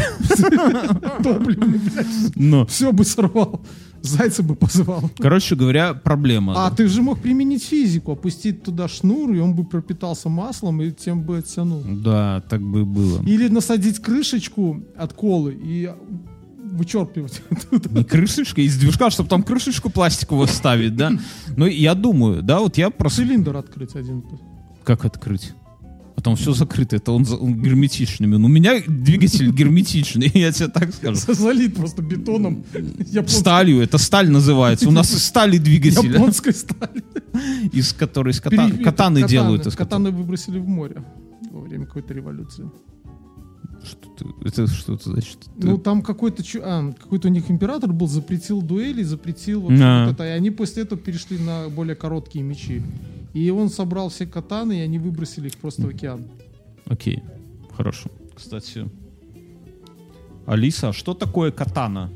топливный, блядь. Но. Все бы сорвал. Зайца бы позвал. Короче говоря, проблема. А ты же мог применить физику, опустить туда шнур, и он бы пропитался маслом, и тем бы оттянул. Да, так бы и было. Или насадить крышечку от колы и вычерпывать. Не крышечка из движка, чтобы там крышечку пластиковую ставить, да? Ну, я думаю, да, вот я просто... Цилиндр открыть один. Как открыть? А там все закрыто, это он, за- он герметичный. Ну, у меня двигатель герметичный, я тебе так скажу. Залит просто бетоном. Японской, Сталью, это сталь называется. У нас из стали двигатель, японской стали. из которой из ката- Пере- катаны делают. Катаны выбросили в море во время какой-то революции. Что Это что это значит? Ну, там какой-то чу- а, какой-то у них император был, запретил дуэли, запретил вот это. И они после этого перешли на более короткие мечи. И он собрал все катаны, и они выбросили их просто в океан. Окей, хорошо. Кстати, Алиса, а что такое катана?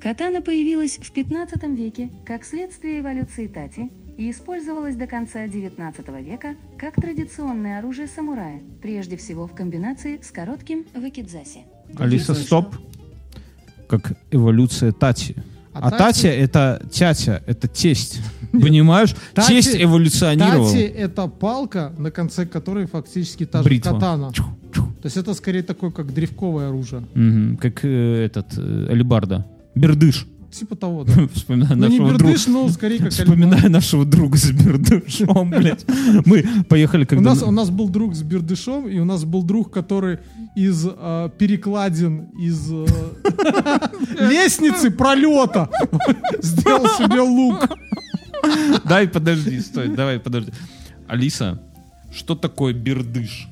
Катана появилась в 15 веке как следствие эволюции тати и использовалась до конца 19 века как традиционное оружие самурая, прежде всего в комбинации с коротким вакидзаси. Алиса, стоп. Как эволюция Тати. А А, Тати- Татя это тятя, это тесть. Понимаешь? Тати- Тесть эволюционировал. Тати — это палка, на конце которой фактически та же Бритва. катана. Чух, чух. То есть это скорее такое, как древковое оружие. Мгм, Как э, этот э, алебарда. Бердыш. Типа того, да. Вспоминаю Ну, не нашего друга. но скорее как Вспоминаю нашего друга с бердышом, блядь. Мы поехали У когда... нас, у нас был друг с бердышом, и у нас был друг, который из э, перекладин, из э, лестницы пролета сделал себе лук. Дай, подожди, стой, давай, подожди. Алиса, что такое бердыш?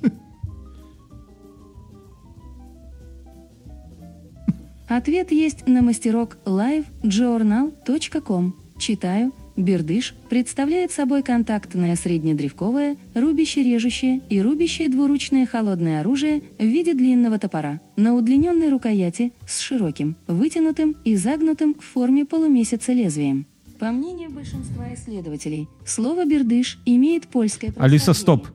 Ответ есть на мастерок livejournal.com. Читаю. Бердыш представляет собой контактное среднедревковое, рубяще-режущее и рубящее двуручное холодное оружие в виде длинного топора на удлиненной рукояти с широким, вытянутым и загнутым в форме полумесяца лезвием. По мнению большинства исследователей, слово «бердыш» имеет польское Алиса, происхождение. стоп.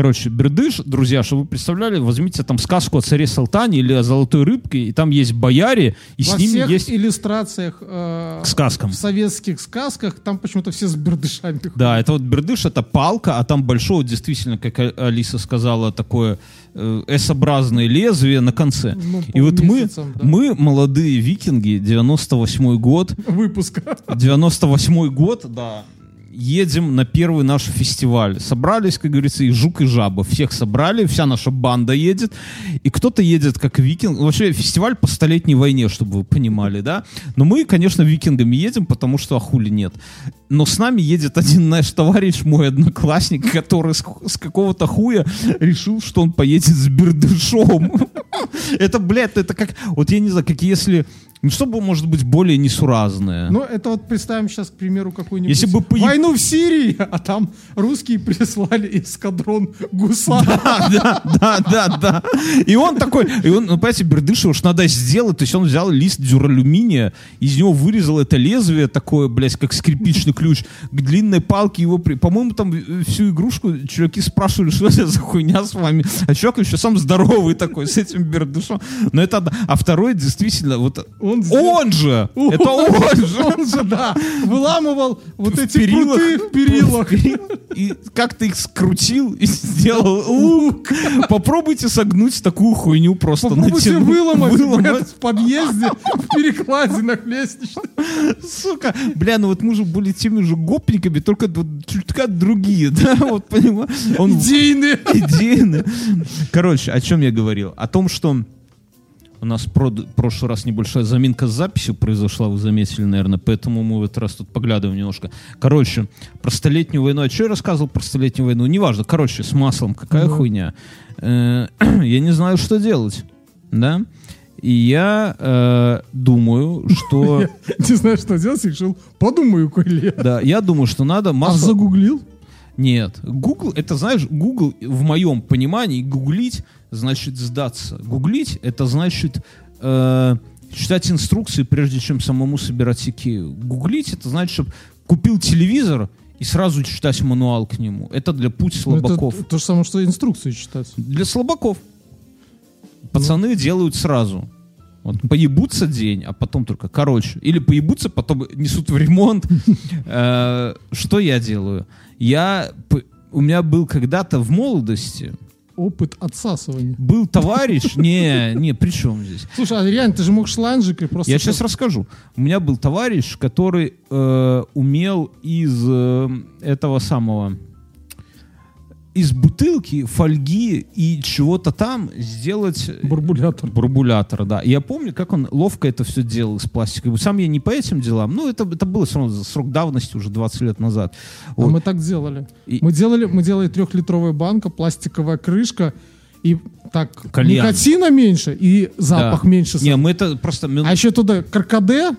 Короче, бердыш, друзья, чтобы вы представляли, возьмите там сказку о царе Салтане или о золотой рыбке, и там есть бояре, и Во с ними всех есть... иллюстрациях э, К сказкам. в советских сказках там почему-то все с бердышами. Да, это вот бердыш, это палка, а там большое, действительно, как Алиса сказала, такое э, S-образное лезвие на конце. Ну, И вот мы, да. мы, молодые викинги, 98 год, Выпуска. 98 год, да, едем на первый наш фестиваль. Собрались, как говорится, и жук, и жаба. Всех собрали, вся наша банда едет. И кто-то едет как викинг. Вообще фестиваль по столетней войне, чтобы вы понимали, да. Но мы, конечно, викингами едем, потому что а хули нет. Но с нами едет один наш товарищ, мой одноклассник, который с, с какого-то хуя решил, что он поедет с бердышом. Это, блядь, это как, вот я не знаю, как если, ну что бы может быть более несуразное? Ну, это вот представим сейчас, к примеру, какую-нибудь Если бы по- войну в Сирии, а там русские прислали эскадрон гусар. Да, да, да, да. И он такой, и он, ну, понимаете, Бердыша уж надо сделать, то есть он взял лист дюралюминия, из него вырезал это лезвие такое, блядь, как скрипичный ключ, к длинной палке его, при- по-моему, там э, всю игрушку чуваки спрашивали, что это за хуйня с вами, а чувак еще сам здоровый такой, с этим Бердышом. Но это, а второй действительно, вот Он сделал- он же, это он же. Он же, да, выламывал вот эти перилах. пруты в перилах. И как-то их скрутил и сделал лук. Попробуйте согнуть такую хуйню просто Попробуйте натянуть. выломать, Выломать. в подъезде, в перекладинах лестничных. Сука. Бля, ну вот мы же были теми же гопниками, только чутка другие, да, вот понимаешь? Он Идейные. идейный. Короче, о чем я говорил? О том, что у нас в прошлый раз небольшая заминка с записью произошла, вы заметили, наверное, поэтому мы в этот раз тут поглядываем немножко. Короче, про столетнюю войну. А что я рассказывал про столетнюю войну? Неважно. Короче, с маслом. Какая Ага. хуйня. Э, Я не знаю, что делать. Да? И я э, думаю, что... Не знаю, что делать, решил, подумаю, коли я. Да, я думаю, что надо А масло... загуглил? Нет. Google, это, знаешь, Google, в моем понимании, гуглить значит сдаться. Гуглить, это значит э, читать инструкции, прежде чем самому собирать Икею. Гуглить, это значит, чтобы купил телевизор и сразу читать мануал к нему. Это для путь Ну, это слабаков. то же самое, что инструкцию читать. Для слабаков. Пацаны делают сразу. Вот, поебутся день, а потом только, короче. Или поебутся, потом несут в ремонт. Э, Что я делаю? Я... У меня был когда-то в молодости, Опыт отсасывания. был товарищ... Не, не, при чем здесь? Слушай, а реально, ты же мог шланжик и просто... Я сейчас расскажу. У меня был товарищ, который э, умел из э, этого самого из бутылки, фольги и чего-то там сделать Бурбулятор. бурбулятор, да. И я помню, как он ловко это все делал из пластика. Сам я не по этим делам, ну, это, это было все равно срок давности уже 20 лет назад. А Вот. мы так делали. И- Мы делали, мы делали трехлитровая банка, пластиковая крышка, и так Кальян. никотина меньше, и запах Да. меньше. Не, мы это просто... А еще туда каркаде,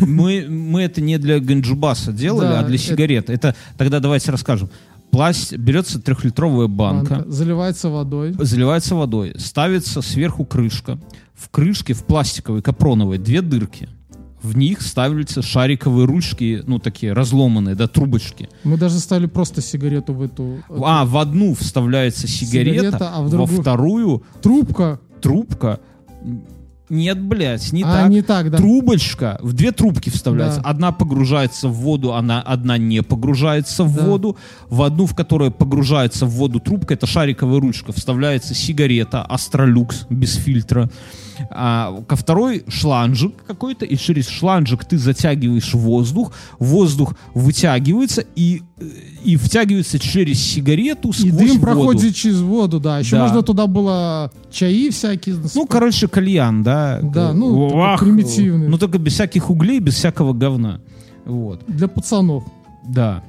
Мы, мы это не для ганджубаса делали, Да, а для это- сигарет. Это тогда давайте расскажем. Пласт... Берется трехлитровая банка, банка заливается водой. заливается водой, ставится сверху крышка. В крышке, в пластиковой, капроновой, две дырки. В них ставятся шариковые ручки, ну, такие разломанные, да, трубочки. Мы даже ставили просто сигарету в эту... А, в одну вставляется сигарета, Сигарета, а в во другую- вторую Трубка. трубка. Нет, блядь, не а, так. не так, да. Трубочка, в две трубки вставляется. Да. Одна погружается в воду, она одна не погружается в Да. воду. В одну, в которую погружается в воду трубка, это шариковая ручка, вставляется сигарета Астролюкс без фильтра. А ко второй шланжик какой-то, и через шланжик ты затягиваешь воздух, воздух вытягивается и, и втягивается через сигарету сквозь И дым воду. проходит через воду, да. Еще Да. можно туда было чаи всякие. Ну, короче, кальян, да. Да, ну, Вах. примитивный. Ну, только без всяких углей, без всякого говна. Вот. Для пацанов. Да.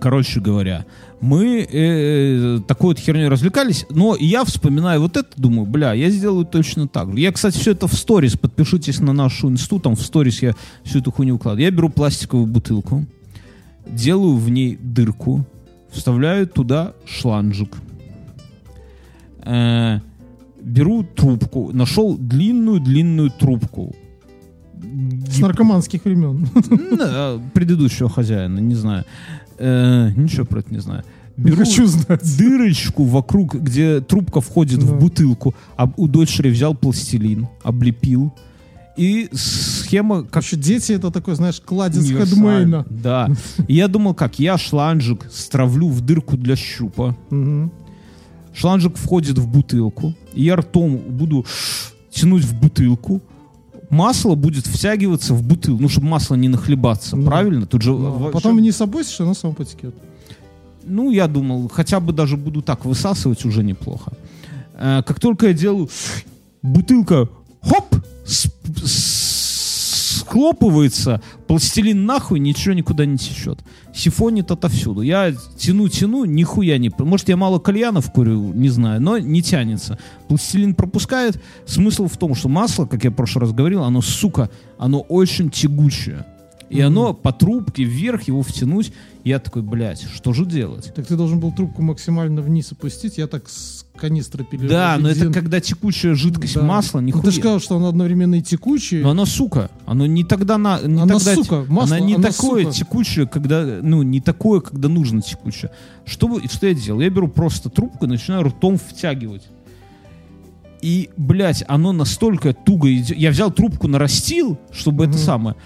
Короче говоря, мы э, такой вот херней развлекались, но я вспоминаю вот это, думаю, бля, я сделаю точно так же. Я, кстати, все это в сторис, подпишитесь на нашу инсту, там в сторис я всю эту хуйню укладываю. Я беру пластиковую бутылку, делаю в ней дырку, вставляю туда шланжик, Э, беру трубку, нашел длинную-длинную трубку, С наркоманских времен. да, предыдущего хозяина, не знаю. Э, ничего про это не знаю. Не Беру хочу знать. дырочку вокруг, где трубка входит Да. в бутылку. А у дочери взял пластилин, облепил. И схема как Еще дети это такой, знаешь, кладец хедмейна. Да. И я думал, как я шланжик стравлю в дырку для щупа. Шланжик входит в бутылку. И я ртом буду тянуть в бутылку. Масло будет втягиваться в бутылку, ну, чтобы масло не нахлебаться, Ну, правильно? Тут же Ну, Потом не собой, оно само потекет. Ну, я думал, хотя бы даже буду так высасывать, уже неплохо. Э, как только я делаю, бутылка, хоп, с- с- схлопывается, пластилин нахуй, ничего никуда не течет. Сифонит отовсюду. Я тяну-тяну, нихуя не... Может, я мало кальянов курю, не знаю, но не тянется. Пластилин пропускает. Смысл в том, что масло, как я в прошлый раз говорил, оно, сука, оно очень тягучее. И оно по трубке вверх его втянуть. Я такой, блядь, что же делать? Так ты должен был трубку максимально вниз опустить. Я так с канистры перелил. Да, но это когда текучая жидкость Да. масла, Ну, нихуя. Ты же сказал, что оно одновременно и текучее. Но оно сука, оно не тогда на, не Она тогда, сука, масло, она не она такое сука. текучее, когда, ну не такое, когда нужно текучее. Что что я делал? Я беру просто трубку и начинаю ртом втягивать. И, блядь, оно настолько туго идет. Я взял трубку, нарастил, чтобы это Мгм. самое.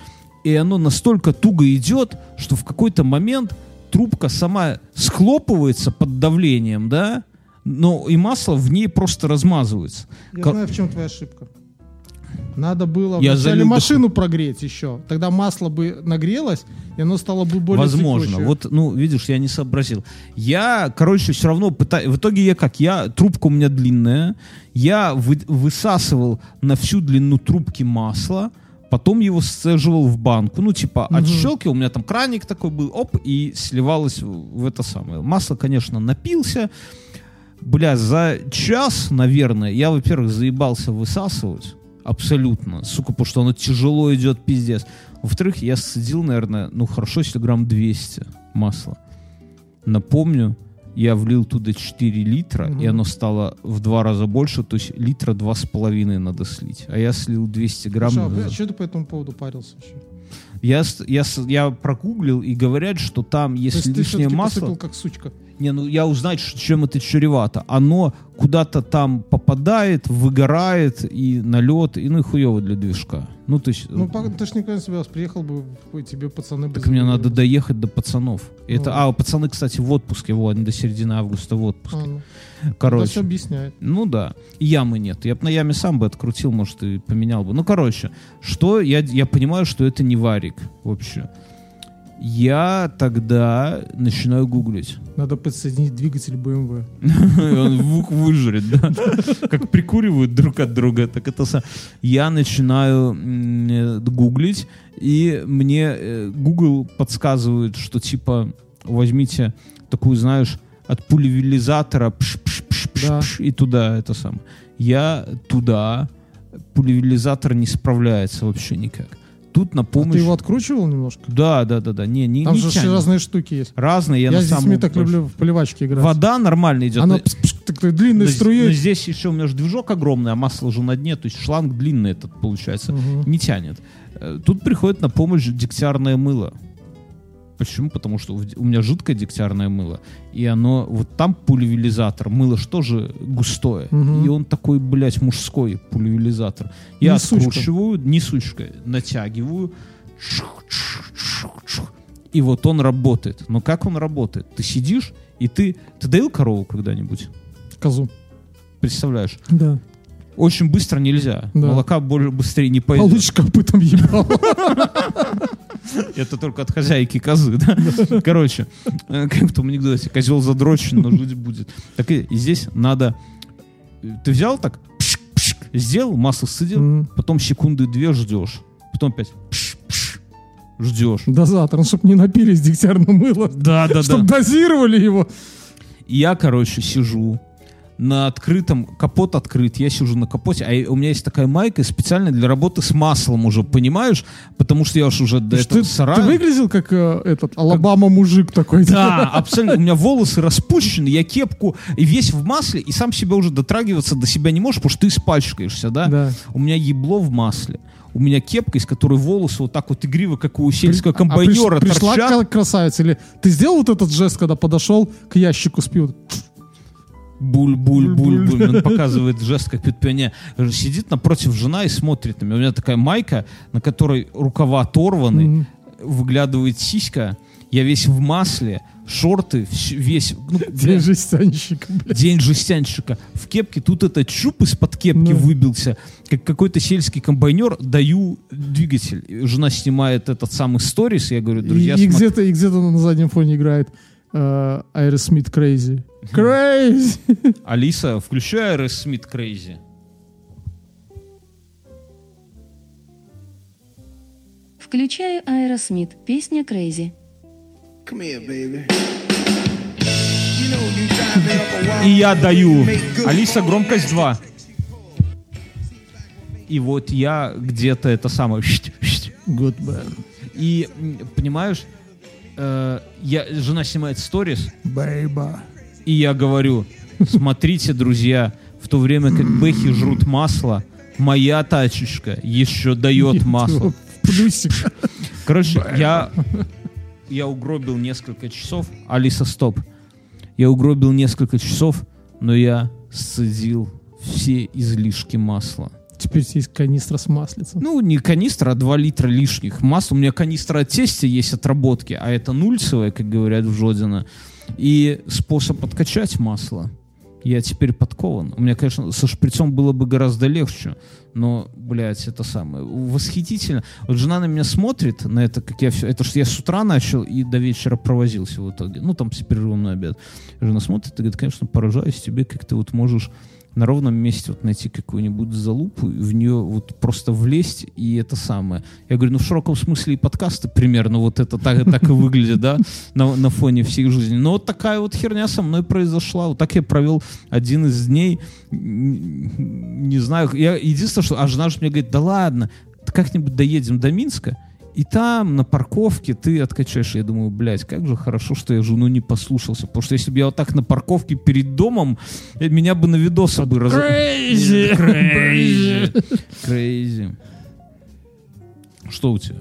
И оно настолько туго идет, что в какой-то момент трубка сама схлопывается под давлением, да? Но и масло в ней просто размазывается. Я Ко- знаю, в чем твоя ошибка. Надо было Я вначале залил машину прогреть еще. Тогда масло бы нагрелось, и оно стало бы более Возможно. текучее. Вот, ну, видишь, я не сообразил. Я, короче, все равно пытаюсь... В итоге я как? Я... Трубка у меня длинная. Я вы- высасывал на всю длину трубки масло, потом его сцеживал в банку. Ну, типа, Мгм. отщелкивал, у меня там краник такой был, оп, и сливалось в в это самое. Масло, конечно, напился. Бля, за час, наверное, я, во-первых, заебался высасывать. Абсолютно. Сука, потому что оно тяжело идет, пиздец. Во-вторых, я сцедил, наверное, ну хорошо, если грамм 200 масла. Напомню, я влил туда 4 литра, Мгм. и оно стало в два раза больше, то есть литра два с половиной надо слить. А я слил 200 грамм. Слушай, а, бля, что ты по этому поводу парился вообще? Я, я, я прогуглил, и говорят, что там, То если есть ты лишнее масло... как сучка. Не, ну я узнать, чем это чревато. Оно куда-то там попадает, выгорает, и на лед, и ну и хуево для движка. Ну, то есть... Ну, э, ты ж никогда не собирался, приехал бы, тебе пацаны так мне надо доехать до пацанов. Это, Ну. а, пацаны, кстати, в отпуске, вот, они до середины августа в отпуске. А, ну. Это Короче. все объясняет. Ну да. И ямы нет. Я бы на яме сам бы открутил, может, и поменял бы. Ну, короче, что я, я понимаю, что это не варик вообще. Я тогда начинаю гуглить. Надо подсоединить двигатель BMW. Он вух выжрет, да. Как прикуривают друг от друга, так это. Я начинаю э, гуглить, и мне э, Google подсказывает, что типа возьмите такую, знаешь, от пш, и туда это сам. Я туда, пулевилизатор не справляется вообще никак. Тут на А помощь... ты его откручивал немножко? Да, да, да, да. Не, не, Там не же тянет. разные штуки есть. Разные, я, Я, на с детьми так люблю в поливачке играть. Вода нормально идет. Она такой длинной но, струей. но здесь еще у меня же движок огромный, а масло уже на дне, то есть шланг длинный этот получается. Мгм. Не тянет. Э, Тут приходит на помощь дегтярное мыло. Почему? Потому что у меня жидкое дегтярное мыло, и оно, вот там пульверизатор, мыло что же густое, Мгм. и он такой, блядь, мужской пульверизатор. Я Не сучка. откручиваю, не сучка, натягиваю, чух, чух, чух, чух, и вот он работает. Но как он работает? Ты сидишь, и ты... Ты доил корову когда-нибудь? Козу. Представляешь? Да. Очень быстро нельзя. Да. Молока более быстрее не пойдет. Получишь копытом ебал. Это только от хозяйки козы, да? Короче, э, как в том анекдоте, козел задрочен, но жить будет. Так и, здесь надо... э, Ты взял так, сделал, масло сцедил, потом секунды две ждешь, потом опять ждешь. Дозатор, ну, чтоб не напились дегтярное мыло. Да, да, Чтоб дозировали его. Я, короче, сижу на открытом, капот открыт, я сижу на капоте, а у меня есть такая майка специально для работы с маслом уже, понимаешь? Потому что я уж уже до Ты, этого ты сарая... выглядел как э, этот Алабама мужик такой. Да, абсолютно. У меня волосы распущены, я кепку и весь в масле, и сам себя уже дотрагиваться до себя не можешь, потому что ты испачкаешься, да? Да. У меня ебло в масле. У меня кепка, из которой волосы вот так вот игриво, как у сельского А комбайнера, приш- пришла торчат. кра- красавица? Или ты сделал вот этот жест, когда подошел к ящику с пивом? Буль-буль-буль-буль. Он показывает жест, как пьет пионер. Сидит напротив жена и смотрит на меня. У меня такая майка, на которой рукава оторваны, Мгм. выглядывает сиська. Я весь в масле, шорты, весь... ну, День жестянщика, блядь. День жестянщика. В кепке тут этот чуб из-под кепки Ну. выбился. Как какой-то сельский комбайнер. Даю двигатель. И Жена снимает этот самый сторис. Я говорю, И, друзья, и смотри- где-то, и где-то на заднем фоне играет Aerosmith Crazy. Crazy! Алиса, включай Аэросмит Crazy. Включаю Аэросмит, песня Crazy. Come here, baby. И я даю. Алиса, громкость 2. И вот я где-то это самое... Good man. И, понимаешь, э, я, жена снимает сторис, Бейба. и я говорю, смотрите, друзья, в то время как бэхи жрут масло, моя тачечка еще дает масло. Плюсик. Короче, я, я угробил несколько часов. Алиса, стоп. Я угробил несколько часов, но я сцедил все излишки масла. Теперь есть канистра с маслицем. Ну, не канистра, а 2 литра лишних масла. У меня канистра от тестя есть отработки, а это нульцевая, как говорят в Жодино. И способ откачать масло. Я теперь подкован. У меня, конечно, со шприцом было бы гораздо легче, но, блядь, это самое, восхитительно. Вот жена на меня смотрит, на это, как я все, это что я с утра начал и до вечера провозился в итоге. Ну, там с перерывом на обед. Жена смотрит и говорит, конечно, поражаюсь тебе, как ты вот можешь на ровном месте вот найти какую-нибудь залупу, в нее вот просто влезть, и это самое. Я говорю, ну в широком смысле и подкасты примерно вот это так, так и выглядит, да, на, на фоне всей жизни. Но вот такая вот херня со мной произошла. Вот так я провел один из дней, не знаю, я единственное, что, а жена же мне говорит, да ладно, как-нибудь доедем до Минска, и там, на парковке, ты откачаешь. Я думаю, блядь, как же хорошо, что я жену не послушался. Потому что если бы я вот так на парковке перед домом, э, меня бы на видосы бы раз... Crazy! Crazy. Crazy. Что у тебя?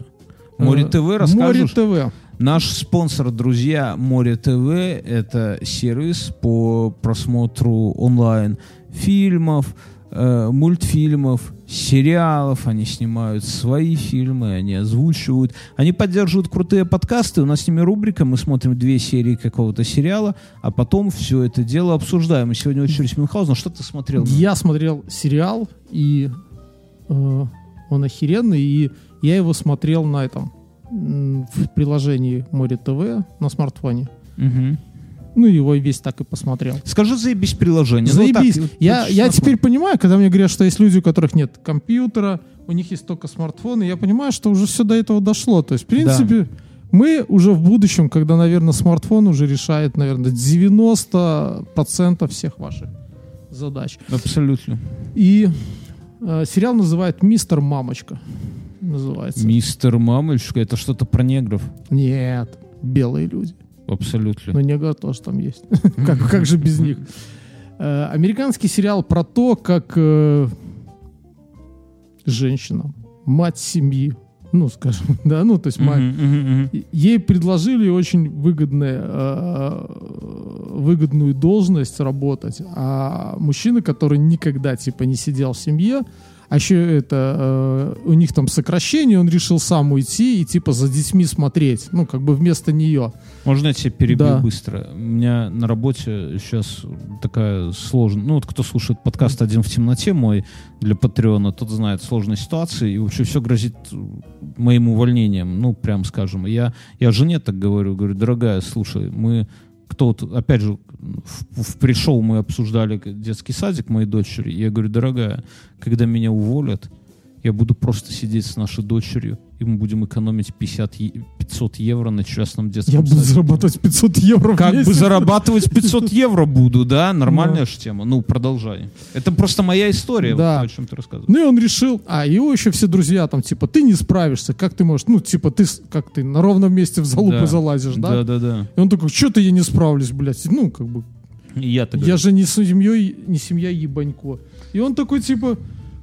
Море Э, ТВ, Море расскажешь? ТВ. Наш спонсор, друзья, Море ТВ, это сервис по просмотру онлайн фильмов, э, мультфильмов, сериалов. Они снимают свои фильмы, они озвучивают. Они поддерживают крутые подкасты. У нас с ними рубрика. Мы смотрим две серии какого-то сериала, а потом все это дело обсуждаем. И сегодня очередь Мюнхгаузена. Что ты смотрел? Я смотрел сериал, и э, он охеренный, и я его смотрел на этом, в приложении Море ТВ на смартфоне. Мгм. Ну, его весь так и посмотрел. Скажи, заебись приложение. Ну, Заебись. так, я, вот я теперь понимаю, когда мне говорят, что есть люди, у которых нет компьютера, у них есть только смартфоны, я понимаю, что уже все до этого дошло. То есть, в принципе, мы уже в будущем, когда, наверное, смартфон уже решает, наверное, 90% всех ваших задач. Абсолютно. И э, сериал называют «Мистер Мамочка». Называется. Мистер Мамочка, это что-то про негров. Нет, белые люди. Абсолютно. Но негр тоже там есть. как, как же без них? Э, американский сериал про то, как э, женщина, мать семьи, ну, скажем, да, ну, то есть мать, ей предложили очень выгодное, э, выгодную должность работать, а мужчина, который никогда, типа, не сидел в семье, а еще это, э, у них там сокращение, он решил сам уйти и, типа, за детьми смотреть, ну, как бы вместо нее. Можно я тебя перебью Да. быстро? У меня на работе сейчас такая сложная... Ну, вот кто слушает подкаст «Один в темноте» мой для Патреона, тот знает сложные ситуации, и вообще все грозит моим увольнением, ну, прям скажем. Я, я жене так говорю, говорю, дорогая, слушай, мы кто вот, опять же, в, в пришел мы обсуждали детский садик моей дочери, я говорю, дорогая, когда меня уволят, я буду просто сидеть с нашей дочерью, и мы будем экономить 50, е- 500 евро на частном детском Я буду зарабатывать 500 евро Как бы зарабатывать 500 евро буду, да? Нормальная Да. же тема. Ну, продолжай. Это просто моя история, Да. о чем ты рассказывал. Ну и он решил, а его еще все друзья там, типа, ты не справишься, как ты можешь, ну, типа, ты, с- как ты на ровном месте в залупу Да. залазишь, да? Да, да, да. И он такой, что-то я не справлюсь, блядь, ну, как бы, я я же не семьей, не семья ебанько. И он такой, типа,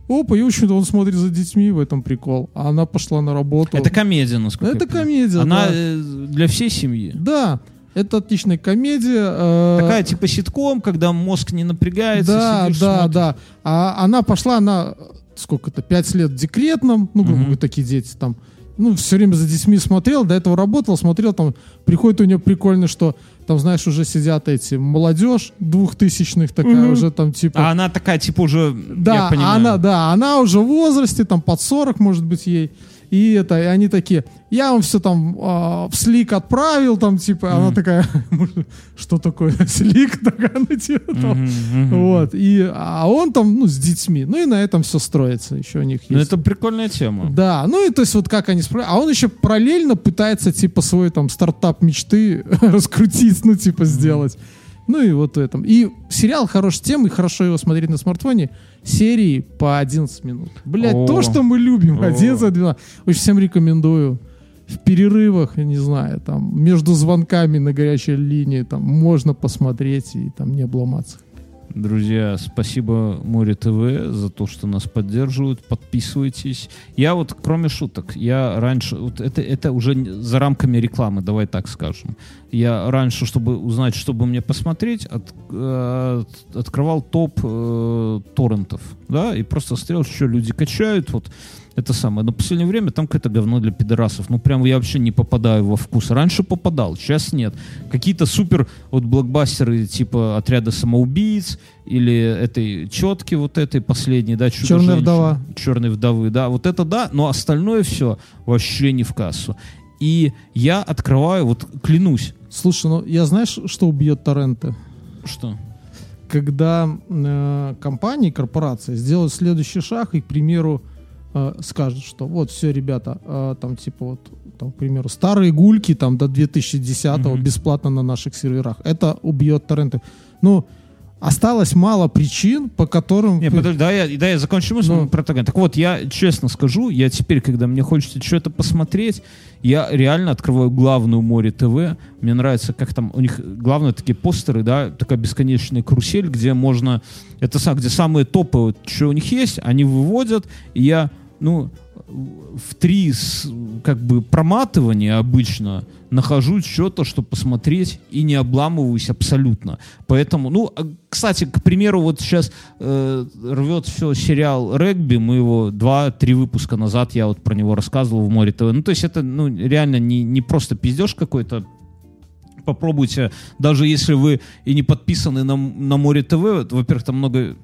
опа, и, общем-то, он смотрит за детьми, в этом прикол. А она пошла на работу. Это комедия, насколько Это комедия, Она да. э, для всей семьи. Да, это отличная комедия. э, Такая типа ситком, когда мозг не напрягается, Да, сидишь, да, смотришь. да. А она пошла, она сколько-то, пять лет декретном, ну, грубо говоря, такие дети там. Ну, все время за детьми смотрел, до этого работал, смотрел, там, приходит у нее прикольно, что там, знаешь, уже сидят эти молодежь двухтысячных такая Мгм. уже там типа... А она такая, типа, уже, Да, я понимаю. она, да, она уже в возрасте, там под 40, может быть, ей. И это, и они такие, я вам все там а, в слик отправил, там, типа, она такая, что такое слик, такая, ну, типа, там. Мгм, мгм. Вот, и, а он там, ну, с детьми, ну, и на этом все строится, еще у них Ну, есть. это прикольная тема. Да, ну и то есть вот как они справляются. А он еще параллельно пытается типа свой там стартап мечты раскрутить, ну типа сделать. Ну и вот в этом. И сериал хорош тем, и хорошо его смотреть на смартфоне. Серии по 11 минут. Блять, О. то, что мы любим. О. 11-12. Очень всем рекомендую. В перерывах, я не знаю, там, между звонками на горячей линии, там, можно посмотреть и там не обломаться. Друзья, спасибо Море ТВ за то, что нас поддерживают. Подписывайтесь. Я вот, кроме шуток, я раньше... Вот это, это уже за рамками рекламы, давай так скажем. Я раньше, чтобы узнать, что бы мне посмотреть, от- э, от- открывал топ э, торрентов. Да, и просто смотрел, что люди качают. Вот это самое. Но в последнее время там какое-то говно для пидорасов. Ну, прям я вообще не попадаю во вкус. Раньше попадал, сейчас нет. Какие-то супер вот блокбастеры типа «Отряда самоубийц» или этой четки вот этой последней, да, «Черная «Чудо-женщины», вдова». «Черной вдовы», да, вот это да, но остальное все вообще не в кассу. И я открываю, вот клянусь, Слушай, ну я знаешь, что убьет торренты? что... когда э, компании, корпорации сделают следующий шаг и, к примеру, э, скажут, что вот все, ребята, э, там типа вот, там, к примеру, старые гульки там до 2010-го Мгм. бесплатно на наших серверах. Это убьет торренты. Ну, осталось мало причин, по которым... Не, подожди, да, я, да, я закончу мысль Ну. про Таганрог. Так вот, я честно скажу, я теперь, когда мне хочется что-то посмотреть, я реально открываю главную море ТВ. Мне нравится, как там у них главные такие постеры, да, такая бесконечная карусель, где можно, это сам, где самые топы, вот, что у них есть, они выводят, и я, ну, в три как бы проматывания обычно нахожу что-то, чтобы посмотреть и не обламываюсь абсолютно. Поэтому, ну, а, кстати, к примеру, вот сейчас э, рвет все сериал «Регби», мы его два-три выпуска назад, я вот про него рассказывал в «Море ТВ». Ну, то есть это, ну, реально не, не просто пиздеж какой-то, попробуйте, даже если вы и не подписаны на, на Море ТВ, во-первых, там много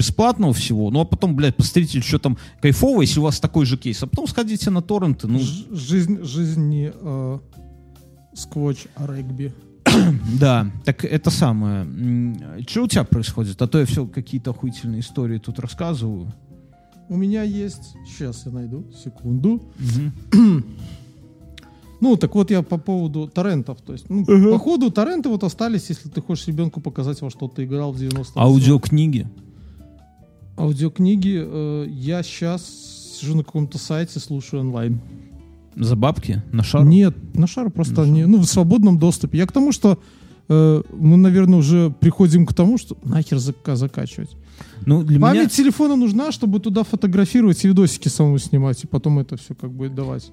бесплатного всего, ну а потом, блядь, посмотрите, что там кайфово, если у вас такой же кейс, а потом сходите на торренты, ну, Ж- Жизнь, жизнь не э, сквотч, а регби. да, так это самое. Что у тебя происходит? А то я все какие-то охуительные истории тут рассказываю. У меня есть... Сейчас я найду. Секунду. Ну, так вот я по поводу торрентов. То есть, ну, по ходу торренты вот остались, если ты хочешь ребенку показать, во что ты играл в 90 Аудиокниги. Аудиокниги. э, я сейчас сижу на каком-то сайте, слушаю онлайн. За бабки? На шар? Нет, на шар просто не, ну, в свободном доступе. Я к тому, что э, мы, наверное, уже приходим к тому, что нахер зака- закачивать. Ну, для Память меня... телефона нужна, чтобы туда фотографировать и видосики самому снимать, и потом это все как бы давать.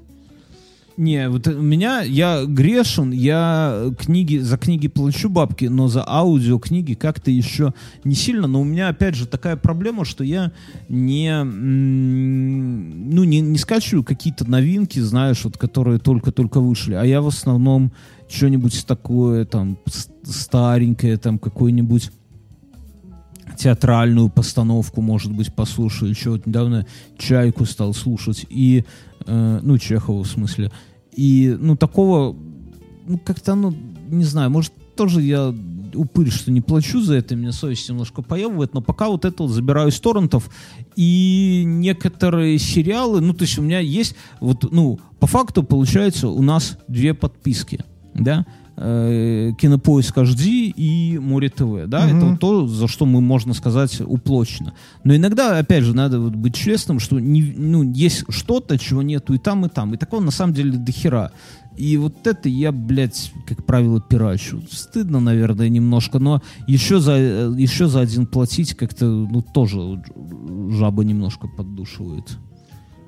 Не, вот у меня, я грешен, я книги, за книги плачу бабки, но за аудиокниги как-то еще не сильно. Но у меня, опять же, такая проблема, что я не, ну, не, не скачиваю какие-то новинки, знаешь, вот, которые только-только вышли, а я в основном что-нибудь такое, там, старенькое, там, какой-нибудь театральную постановку, может быть, послушаю. Еще вот недавно Чайку стал слушать. И, э, ну, Чехова в смысле. И, ну, такого, ну, как-то, ну, не знаю, может, тоже я упырь, что не плачу за это, меня совесть немножко поебывает, но пока вот это вот забираю из торрентов, и некоторые сериалы, ну, то есть у меня есть, вот, ну, по факту, получается, у нас две подписки, да, Э, Кинопоиск HD и Море ТВ, да, Мгм. это вот то, за что мы, можно сказать, уплочено. Но иногда, опять же, надо вот быть честным, что не, ну, есть что-то, чего нету и там, и там, и такого на самом деле до хера. И вот это я, блядь, как правило, пирачу. Стыдно, наверное, немножко, но еще за, э, еще за один платить как-то, ну, тоже жаба немножко поддушивает.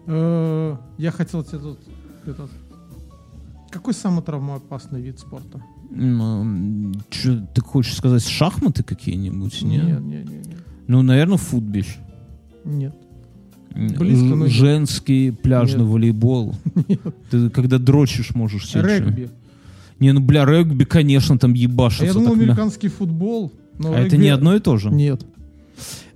Э, Я хотел тебе тут этот... Какой самый травмоопасный вид спорта? М, чё, ты хочешь сказать шахматы какие-нибудь? Нет? Нет, нет, нет, нет. Ну, наверное, футбиш. Нет. Близко, но нет. Женский пляжный Нет. волейбол. Ты когда дрочишь, можешь чё. Регби. Не, ну, бля, регби, конечно, там А ебашится. я думал, так американский футбол. но А это регби- не одно и то же? Нет.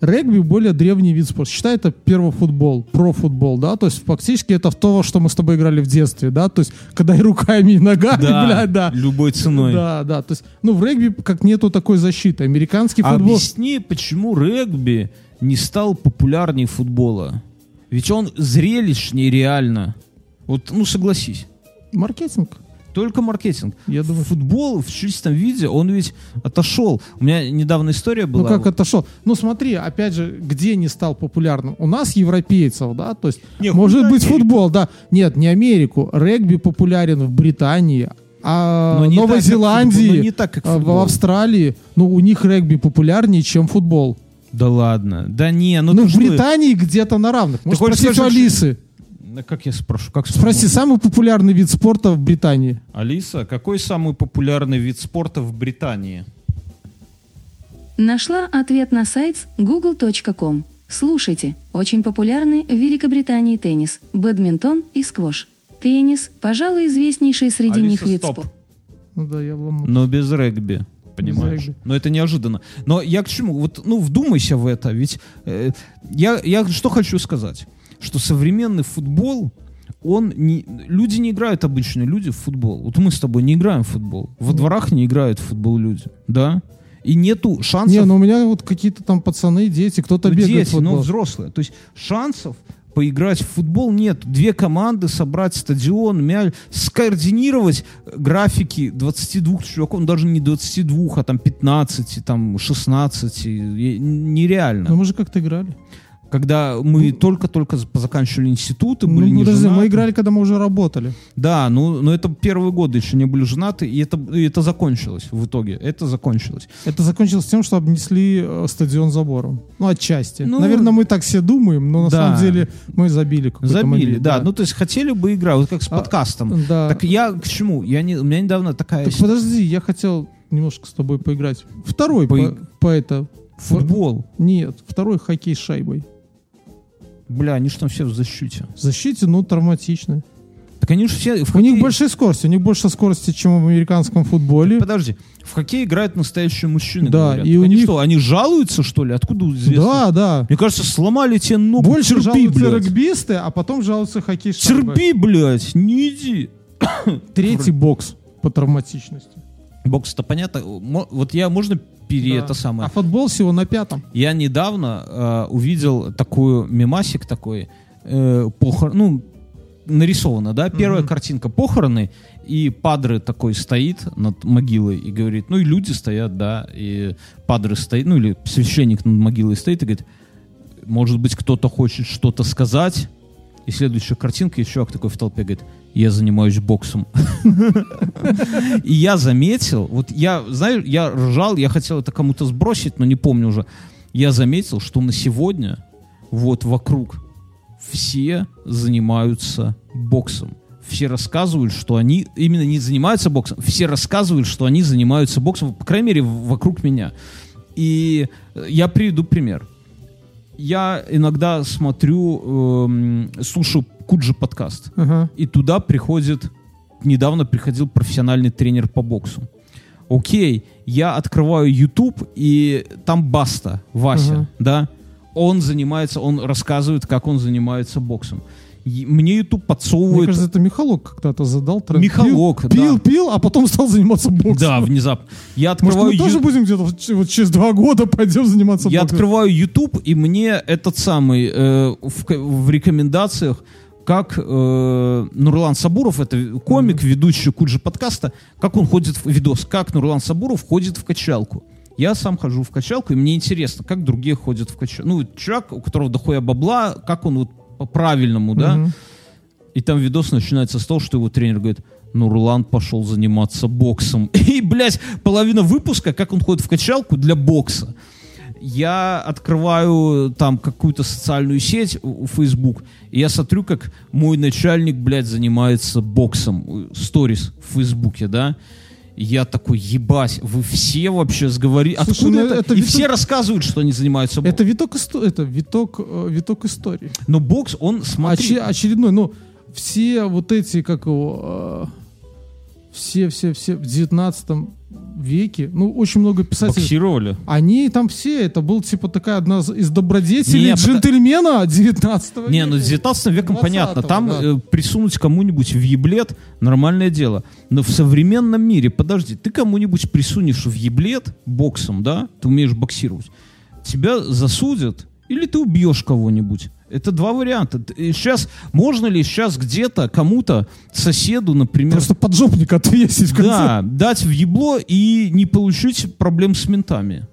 Регби более древний вид спорта. Считай, это первый футбол, профутбол, да, то есть фактически это в то, что мы с тобой играли в детстве, да, то есть когда и руками, и ногами, Да, блядь, да. любой ценой. Да, да, то есть, ну, в регби как нету такой защиты. Американский футбол... Объясни, почему регби не стал популярнее футбола? Ведь он зрелищнее реально. Вот, ну, согласись. Маркетинг, Только маркетинг. я думаю. Футбол в чистом виде, он ведь отошел. У меня недавно история была. Ну как отошел? Ну смотри, опять же, где не стал популярным? У нас европейцев, да, то есть Не, может быть Америка. футбол, да. Нет, не Америку. Регби популярен в Британии, а Но Новой так, Зеландии, футбол, но не так, как а, в. Австралии, ну у них регби популярнее, чем футбол. Да ладно. Да не, ну, Ну, в? Британии где-то на равных. Может, хочешь спросить у сказать, Алисы. Как я спрошу? Как Спроси, самый популярный вид спорта в Британии. Алиса, какой самый популярный вид спорта в Британии? Нашла ответ на сайт google.com. Слушайте, очень популярны в Великобритании теннис, бадминтон и сквош. Теннис, пожалуй, известнейший среди Алиса, них вид стоп. спорта. Ну да, я ломал. Но без регби. Понимаешь? Но это неожиданно. Но я к чему? Вот, ну, вдумайся в это. Ведь э, я, я что хочу сказать? Что современный футбол, он не... Люди не играют обычные люди в футбол. Вот мы с тобой не играем в футбол. Во дворах не играют в футбол люди. Да? И нету шансов... Не, ну у меня вот какие-то там пацаны, дети, кто-то Ну, бегает в дети, ну, футбол. взрослые. То есть шансов поиграть в футбол нет. Две команды, собрать стадион, мяч, скоординировать графики 22 чуваков, ну, даже не 22, а там 15, там 16. и- Но Нереально. мы же как-то играли. Когда мы только-только за- заканчивали институты, были Ну, не подожди, женаты. мы играли, когда мы уже работали. Да, ну, но это первые годы еще не были женаты, и это, и это закончилось в итоге. Это закончилось. Это закончилось тем, что обнесли э, стадион забором. Ну, отчасти. Ну, Наверное, мы так все думаем, но на да. самом деле мы забили Забили, момент, да. Ну, то есть хотели бы играть, вот как с А, подкастом. да. Так я к чему? Я не, у меня недавно такая... Так подожди, я хотел немножко с тобой поиграть. Второй По- по, по это... Футбол. Нет, второй хоккей с шайбой. Бля, они же там все в защите. В защите, ну, травматично. Так они же все... В У них большая скорость, у них больше скорости, чем в американском футболе. Подожди, в хоккей играют настоящие мужчины, Да, говорят. и Так у они них- что, они жалуются, что ли? Откуда известно? Да, да. Мне кажется, сломали тебе ногу. Больше терпи, жалуются блядь. регбисты, а потом жалуются хоккей. Терпи, блядь, не иди. Третий бокс по травматичности. Бокс-то понятно. Вот я, можно пере Да. это самое? А футбол всего на пятом. Я недавно э, увидел такую мемасик такой, э, похор... ну, нарисовано, да, первая Мгм. картинка похороны, и падре такой стоит над могилой и говорит, ну и люди стоят, да, и падре стоит, ну или священник над могилой стоит и говорит, может быть кто-то хочет что-то сказать, и следующая картинка, и чувак такой в толпе говорит, я занимаюсь боксом. И я заметил, вот я, знаешь, я ржал, я хотел это кому-то сбросить, но не помню уже. Я заметил, что на сегодня вот вокруг все занимаются боксом. Все рассказывают, что они именно не занимаются боксом, все рассказывают, что они занимаются боксом, по крайней мере, вокруг меня. И я приведу пример. Я иногда смотрю, эм, слушаю Куджи подкаст. Ага. И туда приходит, недавно приходил профессиональный тренер по боксу. Окей, я открываю YouTube, и там Баста, Вася, Ага. да, он занимается, он рассказывает, как он занимается боксом. Мне YouTube Мне подсовывает... кажется, это Михалок когда-то задал тренд. Михалок, пил, пил, да. пил, а потом стал заниматься боксом. да, внезапно. Я Может, открываю мы тоже Ю- будем где-то вот через два года пойдем заниматься Я боксом? открываю YouTube, и мне этот самый э, в, в рекомендациях, как э, Нурлан Сабуров, это комик, ведущий Куджи подкаста, как он ходит в видос, как Нурлан Сабуров ходит в качалку. Я сам хожу в качалку, и мне интересно, как другие ходят в качалку. Ну, чувак, у которого дохуя бабла, как он вот по-правильному, да? И там видос начинается с того, что его тренер говорит, Нурлан пошел заниматься боксом. И, блядь, половина выпуска, как он ходит в качалку для бокса. Я открываю там какую-то социальную сеть, у- у Facebook, и я смотрю, как мой начальник, блядь, занимается боксом. э, Сторис в Фейсбуке, да? Я такой, ебать, вы все вообще сговорили. Слушай, Откуда ну это? это И виток- все рассказывают, что они занимаются боксом. Это виток, это виток, э, виток истории. Но бокс, он, смотри... Оче- очередной, ну, все вот эти, как его, э, все, все, все в 19 веке, ну, очень много писателей, Боксировали. они там все, это был типа такая одна из- добродетелей Не, потому- джентльмена 19 века. Не, ну с 19 веком 20-го, понятно. Там да. э, присунуть кому-нибудь в еблет нормальное дело. Но в современном мире, подожди, ты кому-нибудь присунешь в еблет боксом, да? Ты умеешь боксировать. Тебя засудят или ты убьешь кого-нибудь. Это два варианта. Сейчас можно ли сейчас где-то кому-то соседу, например, Просто поджопник отвесить в конце. да, дать в ебло и не получить проблем с ментами.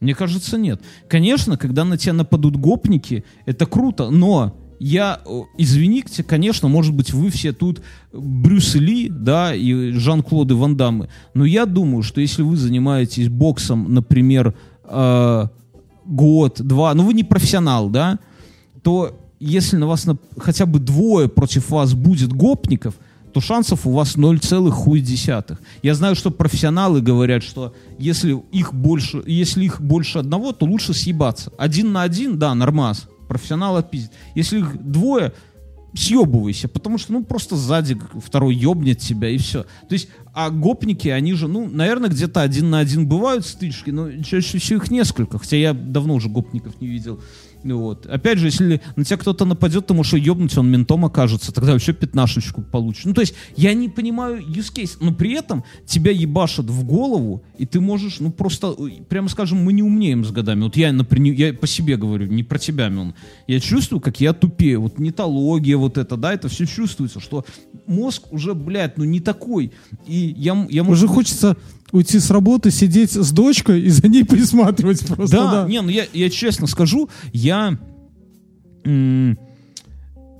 Мне кажется, нет. Конечно, когда на тебя нападут гопники, это круто, но я, извините, конечно, может быть, вы все тут Брюс Ли, да, и Жан-Клоды Ван Даммы, но я думаю, что если вы занимаетесь боксом, например, э, год, два, ну вы не профессионал, да, то если на вас на- хотя бы двое против вас будет гопников, то шансов у вас 0,1. Я знаю, что профессионалы говорят, что если их больше, если их больше одного, то лучше съебаться. Один на один, да, нормас. Профессионал отпиздит. Если их двое, съебывайся, потому что, ну, просто сзади второй ебнет тебя, и все. То есть, а гопники, они же, ну, наверное, где-то один на один бывают стычки, но чаще всего их несколько, хотя я давно уже гопников не видел. Вот. Опять же, если на тебя кто-то нападет, ты можешь ебнуть, он ментом окажется, тогда вообще пятнашечку получишь. Ну, то есть, я не понимаю use case, но при этом тебя ебашат в голову, и ты можешь, ну, просто, э, прямо скажем, мы не умнеем с годами. Вот я, например, я по себе говорю, не про тебя, Мин. Я чувствую, как я тупею. Вот нетология вот это, да, это все чувствуется, что мозг уже, блядь, ну, не такой. И я, я Уже быть, хочется уйти с работы, сидеть с дочкой и за ней присматривать просто, да, да. не, ну я, я честно скажу, я м,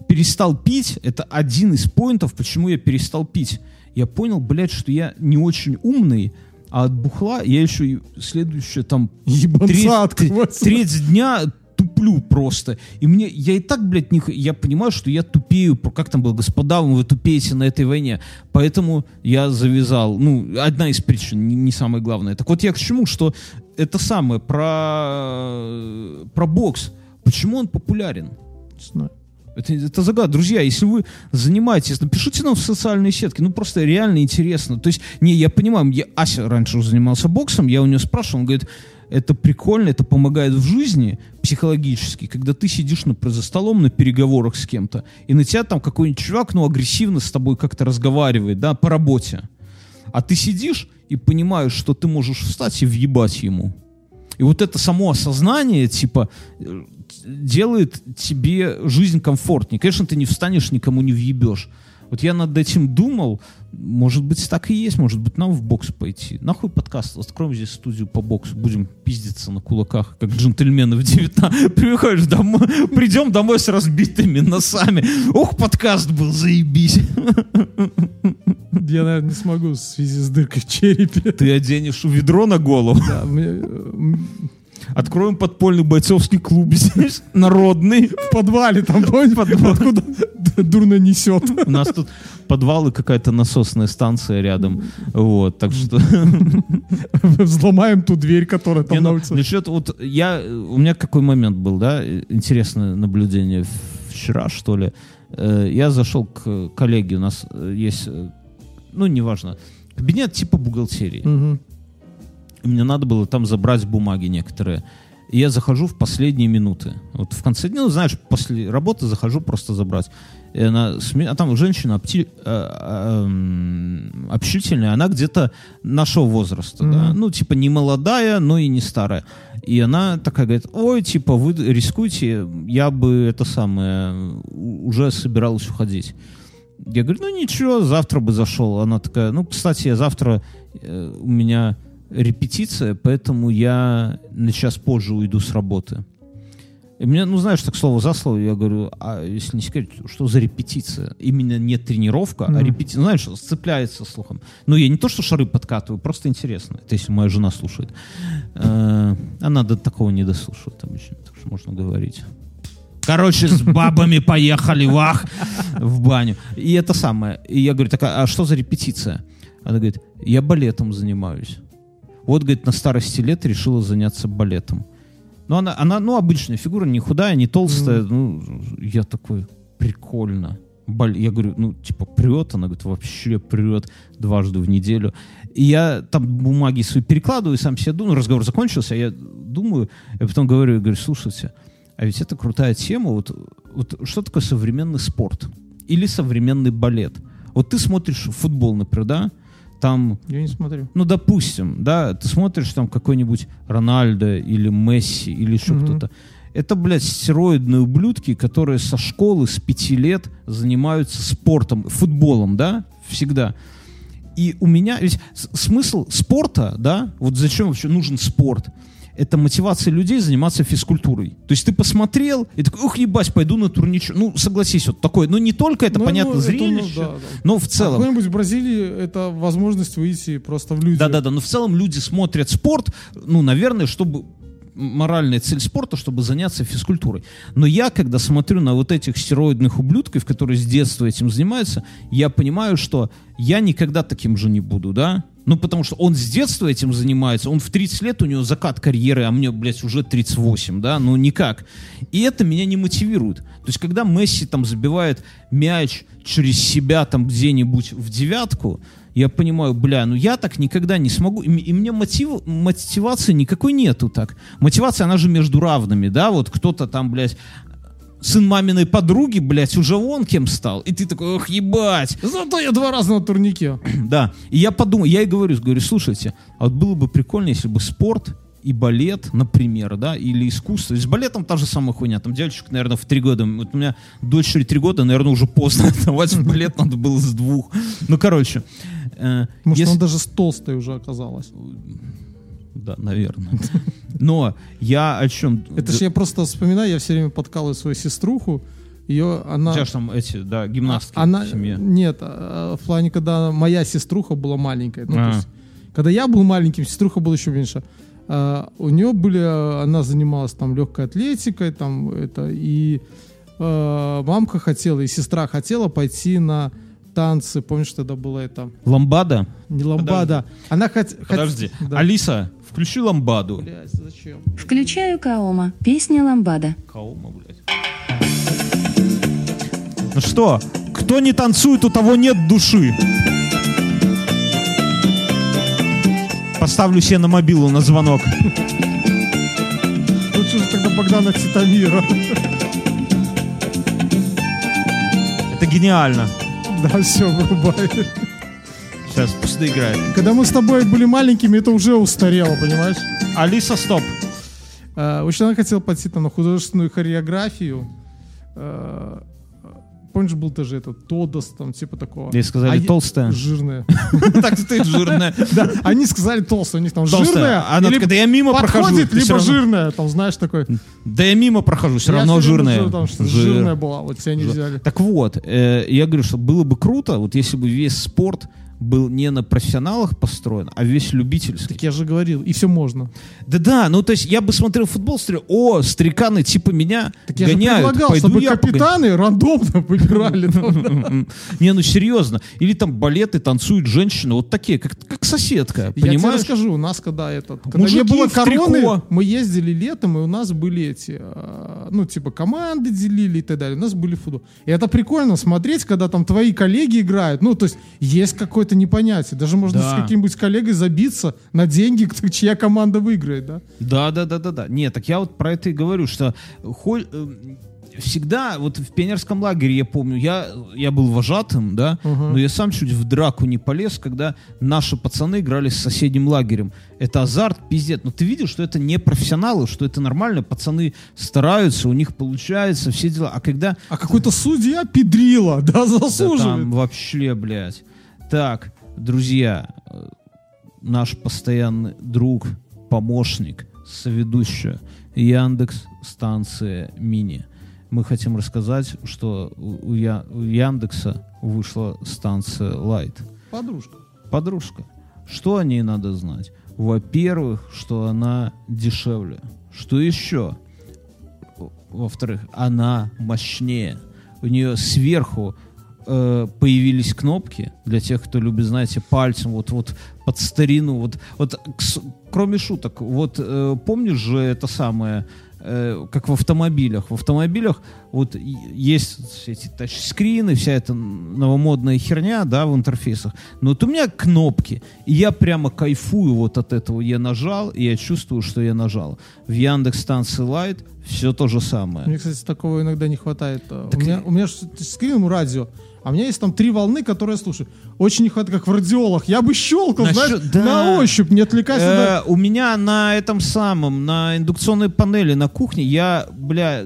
перестал пить, это один из поинтов, почему я перестал пить. Я понял, блядь, что я не очень умный, а от бухла я еще и следующее там Ебанца треть, треть дня туплю просто. И мне, я и так, блядь, не, я понимаю, что я тупею, как там было, господа, вы тупеете на этой войне. Поэтому я завязал. Ну, одна из причин, не, не самая главная. Так вот я к чему, что это самое, про, про бокс. Почему он популярен? Не знаю. Это, это загадка. Друзья, если вы занимаетесь, напишите нам в социальные сетки. Ну, просто реально интересно. То есть, не, я понимаю, я, Ася раньше занимался боксом, я у нее спрашивал, он говорит, это прикольно, это помогает в жизни психологически, когда ты сидишь например, за столом на переговорах с кем-то, и на тебя там какой-нибудь чувак, ну, агрессивно с тобой как-то разговаривает, да, по работе. А ты сидишь и понимаешь, что ты можешь встать и въебать ему. И вот это само осознание, типа, э, делает тебе жизнь комфортнее. Конечно, ты не встанешь, никому не въебешь. Вот я над этим думал, может быть, так и есть, может быть, нам в бокс пойти. Нахуй подкаст, откроем здесь студию по боксу, будем пиздиться на кулаках, как джентльмены в 19. Приходишь домой, придем домой с разбитыми носами. Ох, подкаст был, заебись. Я, наверное, не смогу в связи с дыркой в черепе. Ты оденешь ведро на голову. Да, мне, э, Откроем подпольный бойцовский клуб здесь, народный. в подвале там, откуда дурно несет. У нас тут подвал и какая-то насосная станция рядом. Вот, так что... Взломаем ту дверь, которая там на ну, улице. насчет вот я... У меня какой момент был, да? Интересное наблюдение. Вчера, что ли, э, я зашел к коллеге. У нас э, есть... э, Ну, неважно. Кабинет типа бухгалтерии. Мгм. Мне надо было там забрать бумаги некоторые. И я захожу в последние минуты. Вот в конце дня, ну, знаешь, после работы захожу просто забрать. И она, а там женщина обти- э, э, общительная, она где-то нашего возраста, да? Мгм. ну, типа не молодая, но и не старая. И она такая говорит, ой, типа, вы рискуете, я бы это самое, уже собиралась уходить. Я говорю, ну ничего, завтра бы зашел. Она такая, ну, кстати, я завтра э, у меня репетиция, поэтому я на час позже уйду с работы. И мне, ну, знаешь, так слово за слово, я говорю, а если не секрет, что за репетиция? Именно не тренировка, а Мгм. репетиция. Знаешь, сцепляется слухом. Ну, я не то, что шары подкатываю, просто интересно. Это если моя жена слушает. Э, Она до такого не дослушивает обычно, так что можно говорить. Короче, с бабами поехали, вах, в баню. И это самое. И я говорю, так, а а что за репетиция? Она говорит, я балетом занимаюсь. Вот, говорит, на старости лет решила заняться балетом. Ну, она, она ну, обычная фигура, не худая, не толстая. Ну, я такой, прикольно. Баль- Я говорю, ну, типа, прет? Она говорит, вообще прет дважды в неделю. И я там бумаги свои перекладываю, сам себе думаю, разговор закончился, я думаю, и потом говорю, я говорю, слушайте, а ведь это крутая тема, вот, вот что такое современный спорт? Или современный балет? Вот ты смотришь футбол, например, да? Там Я не смотрю. ну, допустим, да, ты смотришь там какой-нибудь Рональдо или Месси или еще Мгм. кто-то. Это, блядь, стероидные ублюдки, которые со школы с пяти лет занимаются спортом, футболом, да, всегда. И у меня ведь смысл спорта, да, вот зачем вообще нужен спорт? Это мотивация людей заниматься физкультурой. То есть ты посмотрел и такой, ух, ебать, пойду на турничок. Ну, согласись, вот такое. Ну, не только это, Ну, понятно, ну, это, ну, зрелище, да, да. но в А целом. какой-нибудь в Бразилии это возможность выйти просто в люди. Да-да-да, но в целом люди смотрят спорт, ну, наверное, чтобы моральная цель спорта, чтобы заняться физкультурой. Но я, когда смотрю на вот этих стероидных ублюдков, которые с детства этим занимаются, я понимаю, что я никогда таким же не буду, да? Ну, потому что он с детства этим занимается, он в 30 лет, у него закат карьеры, а мне, блядь, уже 38, да? Ну, никак. И это меня не мотивирует. То есть, когда Месси там забивает мяч через себя там где-нибудь в девятку, я понимаю, бля, ну я так никогда не смогу. И, и мне мотив, мотивации никакой нету так. Мотивация, она же между равными, да? Вот кто-то там, блядь, сын маминой подруги, блядь, уже он кем стал. И ты такой, ох, ебать. Зато я два раза на турнике. Да. И я подумал, я и говорю, говорю, слушайте, а вот было бы прикольно, если бы спорт и балет, например, да, или искусство. С балетом та же самая хуйня. Там девочек, наверное, в три года. Вот у меня дочери три года, наверное, уже поздно отдавать в балет надо было с двух. Ну, короче. э, Может, если- она даже с толстой уже оказалась. Да, наверное. Но я о чем... Это же я просто вспоминаю, я все время подкалываю свою сеструху, ее, она... У тебя же там эти, да, гимнастки она, в семье. Нет, а, в плане, когда моя сеструха была маленькая. Ну, то А. есть, когда я был маленьким, сеструха была еще меньше. А, у нее были, а, она занималась там легкой атлетикой, там это, и а, мамка хотела, и сестра хотела пойти на танцы. Помнишь, тогда было это Ламбада? не ламбада. Она хот- хот- Подожди. Да. Алиса, включи ламбаду. Блядь, зачем? Включаю Каома. Песня «Ламбада». Каума, блядь. Ну что, кто не танцует, у того нет души. Поставлю себе на мобилу на звонок. Лучше же тогда Богдана Титамира. Это гениально. Да, все, вырубай. Сейчас, пусть доиграет. Когда мы с тобой были маленькими, это уже устарело, понимаешь? Алиса, стоп. В общем, она хотела пойти там на художественную хореографию. Э, Помнишь, был тоже этот Тодос, там, типа такого. Ей сказали, я- толстая. Жирная. Так стоит жирная. Да, они сказали толстая, у них там жирная. Она такая, да я мимо прохожу, подходит, ты либо жирная, там, знаешь, такой. Да я мимо прохожу, все равно жирная. Жирная была, вот тебя не взяли. Так вот, э, я говорю, что было бы круто, вот если бы весь спорт был не на профессионалах построен, а весь любительский. Так я же говорил, и все можно. Да-да, ну то есть я бы смотрел футбол, смотрел, о, стариканы типа меня Так я гоняют, же предлагал, пойду чтобы я погоню». капитаны рандомно выбирали. Не, ну серьезно. Или там балеты танцуют женщины, вот такие, как, как соседка, Я тебе понимаешь? расскажу, у нас когда этот, когда Мужики не было короны, трико. мы ездили летом, и у нас были эти, э, ну, типа, команды делили и так далее. У нас были футбол. И это прикольно смотреть, когда там твои коллеги играют. Ну, то есть, есть какое-то непонятие. Даже можно Да. с каким-нибудь коллегой забиться на деньги, кто- чья команда выиграет, да? Да, да, да, да, да. Нет, так я вот про это и говорю, что э, всегда, вот в пионерском лагере, я помню, я, я был вожатым, да, но я сам чуть в драку не полез, когда наши пацаны играли с соседним лагерем. Это азарт, пиздец. Но ты видишь, что это не профессионалы, что это нормально, пацаны стараются, у них получается, все дела. А когда А какой-то судья педрила, да, да заслуживает. там вообще, блядь. Так, друзья, э, наш постоянный друг, помощник, соведущая Яндекс станция Мини. Мы хотим рассказать, что у, у Я- у Яндекса вышла станция Light. Подружка. Подружка. Что о ней надо знать? Во-первых, что она дешевле. Что еще? Во-вторых, она мощнее. У нее сверху э, появились кнопки для тех, кто любит, знаете, пальцем вот вот под старину, вот вот кроме шуток, вот э, помнишь же это самое, э, как в автомобилях. В автомобилях вот есть эти тачскрины, вся эта новомодная херня, да, в интерфейсах. Но вот у меня кнопки, и я прямо кайфую вот от этого. Я нажал, и я чувствую, что я нажал. В Яндекс станции Light все то же самое. Мне, кстати, такого иногда не хватает. Так у меня, у меня ж скрин радио, а у меня есть там три волны, которые я слушаю. Очень не хватает, как в радиолах. Я бы щелкал, Насчет- знаешь, да. на ощупь, не отвлекайся. Э, у меня на этом самом, на индукционной панели на кухне, я, бля,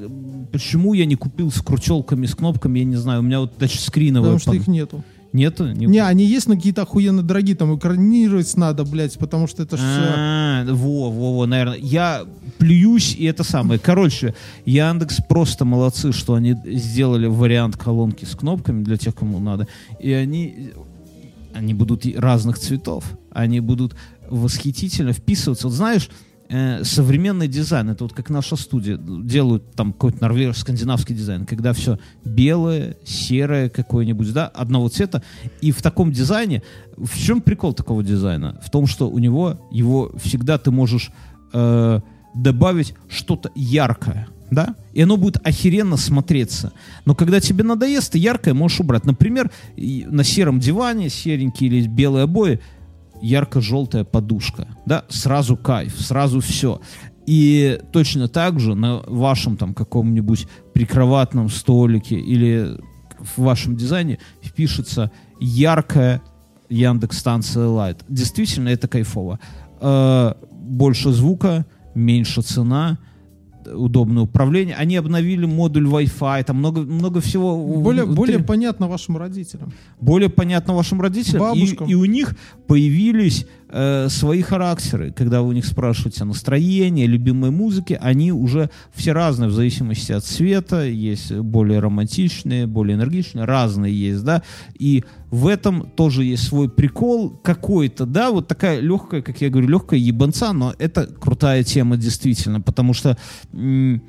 почему я не купил с кручелками, с кнопками, я не знаю, у меня вот тачскриновая Потому что пан- их нету. Нету? Не- Не, они есть, но какие-то охуенно дорогие, там экранировать надо, блядь, потому что это ж всё- А, во, во, во, наверное. Я плююсь, и это самое. Короче, Яндекс просто молодцы, что они сделали вариант колонки с кнопками для тех, кому надо. И они, они будут разных цветов. Они будут восхитительно вписываться. Вот знаешь, э, современный дизайн, это вот как наша студия, делают там какой-то норвежский, скандинавский дизайн, когда все белое, серое какое-нибудь, да, одного цвета. И в таком дизайне, в чем прикол такого дизайна? В том, что у него, его всегда ты можешь э, добавить что-то яркое, да, и оно будет охеренно смотреться. Но когда тебе надоест, ты яркое можешь убрать. Например, на сером диване, серенький или белые обои, ярко-желтая подушка, да, сразу кайф, сразу все. И точно так же на вашем там каком-нибудь прикроватном столике или в вашем дизайне впишется яркая Яндекс станция Light. Действительно, это кайфово. Э, больше звука, меньше цена, удобное управление. Они обновили модуль Wi-Fi, там много, много всего. более, внутри. более понятно вашим родителям. более понятно вашим родителям. И, Бабушкам. и у них появились э, свои характеры. Когда вы у них спрашиваете настроении, любимой музыке, они уже все разные в зависимости от цвета. Есть более романтичные, более энергичные, разные есть, да. И в этом тоже есть свой прикол какой-то, да, вот такая легкая, как я говорю, легкая ебанца, но это крутая тема действительно, потому что... ну,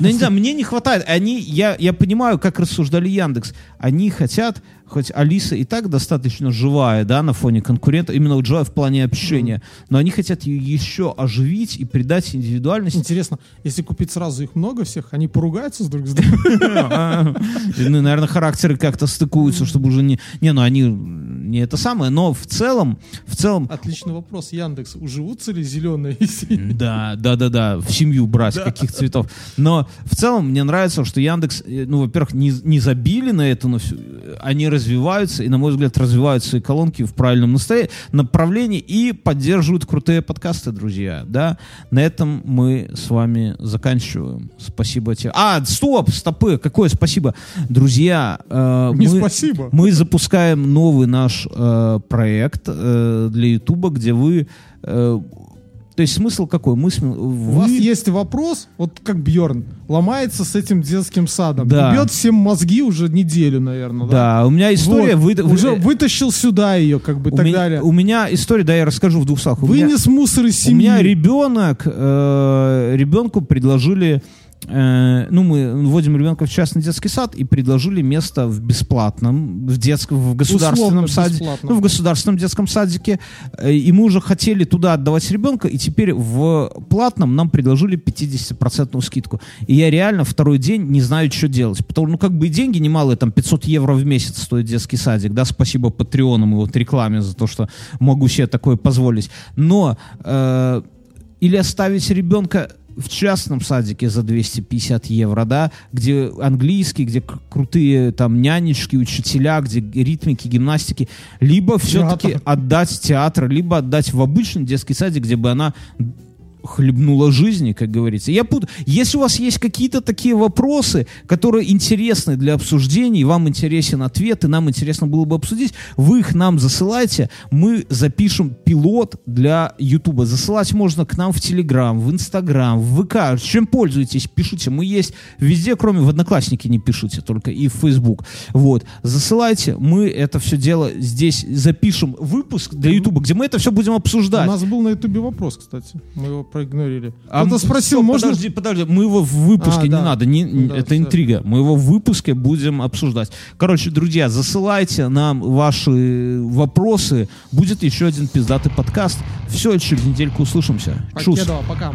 не знаю, мне не хватает. Они, я, я понимаю, как рассуждали Яндекс. Они хотят, хоть Алиса и так достаточно живая, да, на фоне конкурента, именно вот живая в плане общения, но они хотят ее еще оживить и придать индивидуальность. Интересно, если купить сразу их много всех, они поругаются с друг с другом? Ну, наверное, характеры как-то стыкуются, чтобы уже не... Не, ну они не это самое, но в целом, в целом, Отличный вопрос, Яндекс. Уживутся ли зеленые и синие? Да, да, да, да, в семью брать, каких цветов. Но в целом мне нравится, что Яндекс, э, ну, во-первых, не, забили на это, но они развиваются, и, на мой взгляд, развивают свои колонки в правильном направлении и поддерживают крутые подкасты, друзья, да. На этом мы с вами заканчиваем. Спасибо тебе. А, стоп, стопы, какое спасибо. Друзья, э, Не мы- спасибо. мы запускаем новый наш э, проект э, для Ютуба, где вы... э, то есть смысл какой? Мы, см- У вас вы- есть вопрос, вот как Бьорн, ломается с этим детским садом. Да. Бьет всем мозги уже неделю, наверное. Да, у меня история... Вот. вы- уже вытащил сюда ее, как бы, у, так меня, далее. у меня история, да, я расскажу в двух словах. У меня- Вынес мусор из У семьи. меня ребенок, э, ребенку предложили, э, ну, мы вводим ребенка в частный детский сад и предложили место в бесплатном, в детском, в государственном саде, ну, в государственном детском садике. Э, И мы уже хотели туда отдавать ребенка, и теперь в платном нам предложили 50% скидку. И я реально второй день не знаю, что делать. Потому ну, как бы и деньги немалые, там 500 евро в месяц стоит детский садик, да, спасибо Патреонам и вот рекламе за то, что могу себе такое позволить. Но э, или оставить ребенка в частном садике за 250 евро, да, где английский, где крутые там нянечки, учителя, где ритмики, гимнастики, либо все-таки отдать театр, либо отдать в обычный детский садик, где бы она хлебнула жизни, как говорится. Я буду... Если у вас есть какие-то такие вопросы, которые интересны для обсуждений, вам интересен ответ, и нам интересно было бы обсудить, вы их нам засылайте, мы запишем пилот для Ютуба. Засылать можно к нам в Телеграм, в Инстаграм, в ВК. Чем пользуетесь, пишите. Мы есть везде, кроме в Одноклассники не пишите, только и в Facebook. Вот. Засылайте, мы это все дело здесь запишем выпуск для Ютуба, где мы это все будем У обсуждать. нас был на Ютубе вопрос, кстати. Мы его проигнорили. А Кто-то спросил, стоп, можно... Подожди, подожди, мы его в выпуске А, не да. надо, не, Да, это всё. интрига. Мы его в выпуске будем обсуждать. Короче, друзья, засылайте нам ваши вопросы. Будет еще один пиздатый подкаст. Все, через недельку услышимся. Чус. Покедова, пока.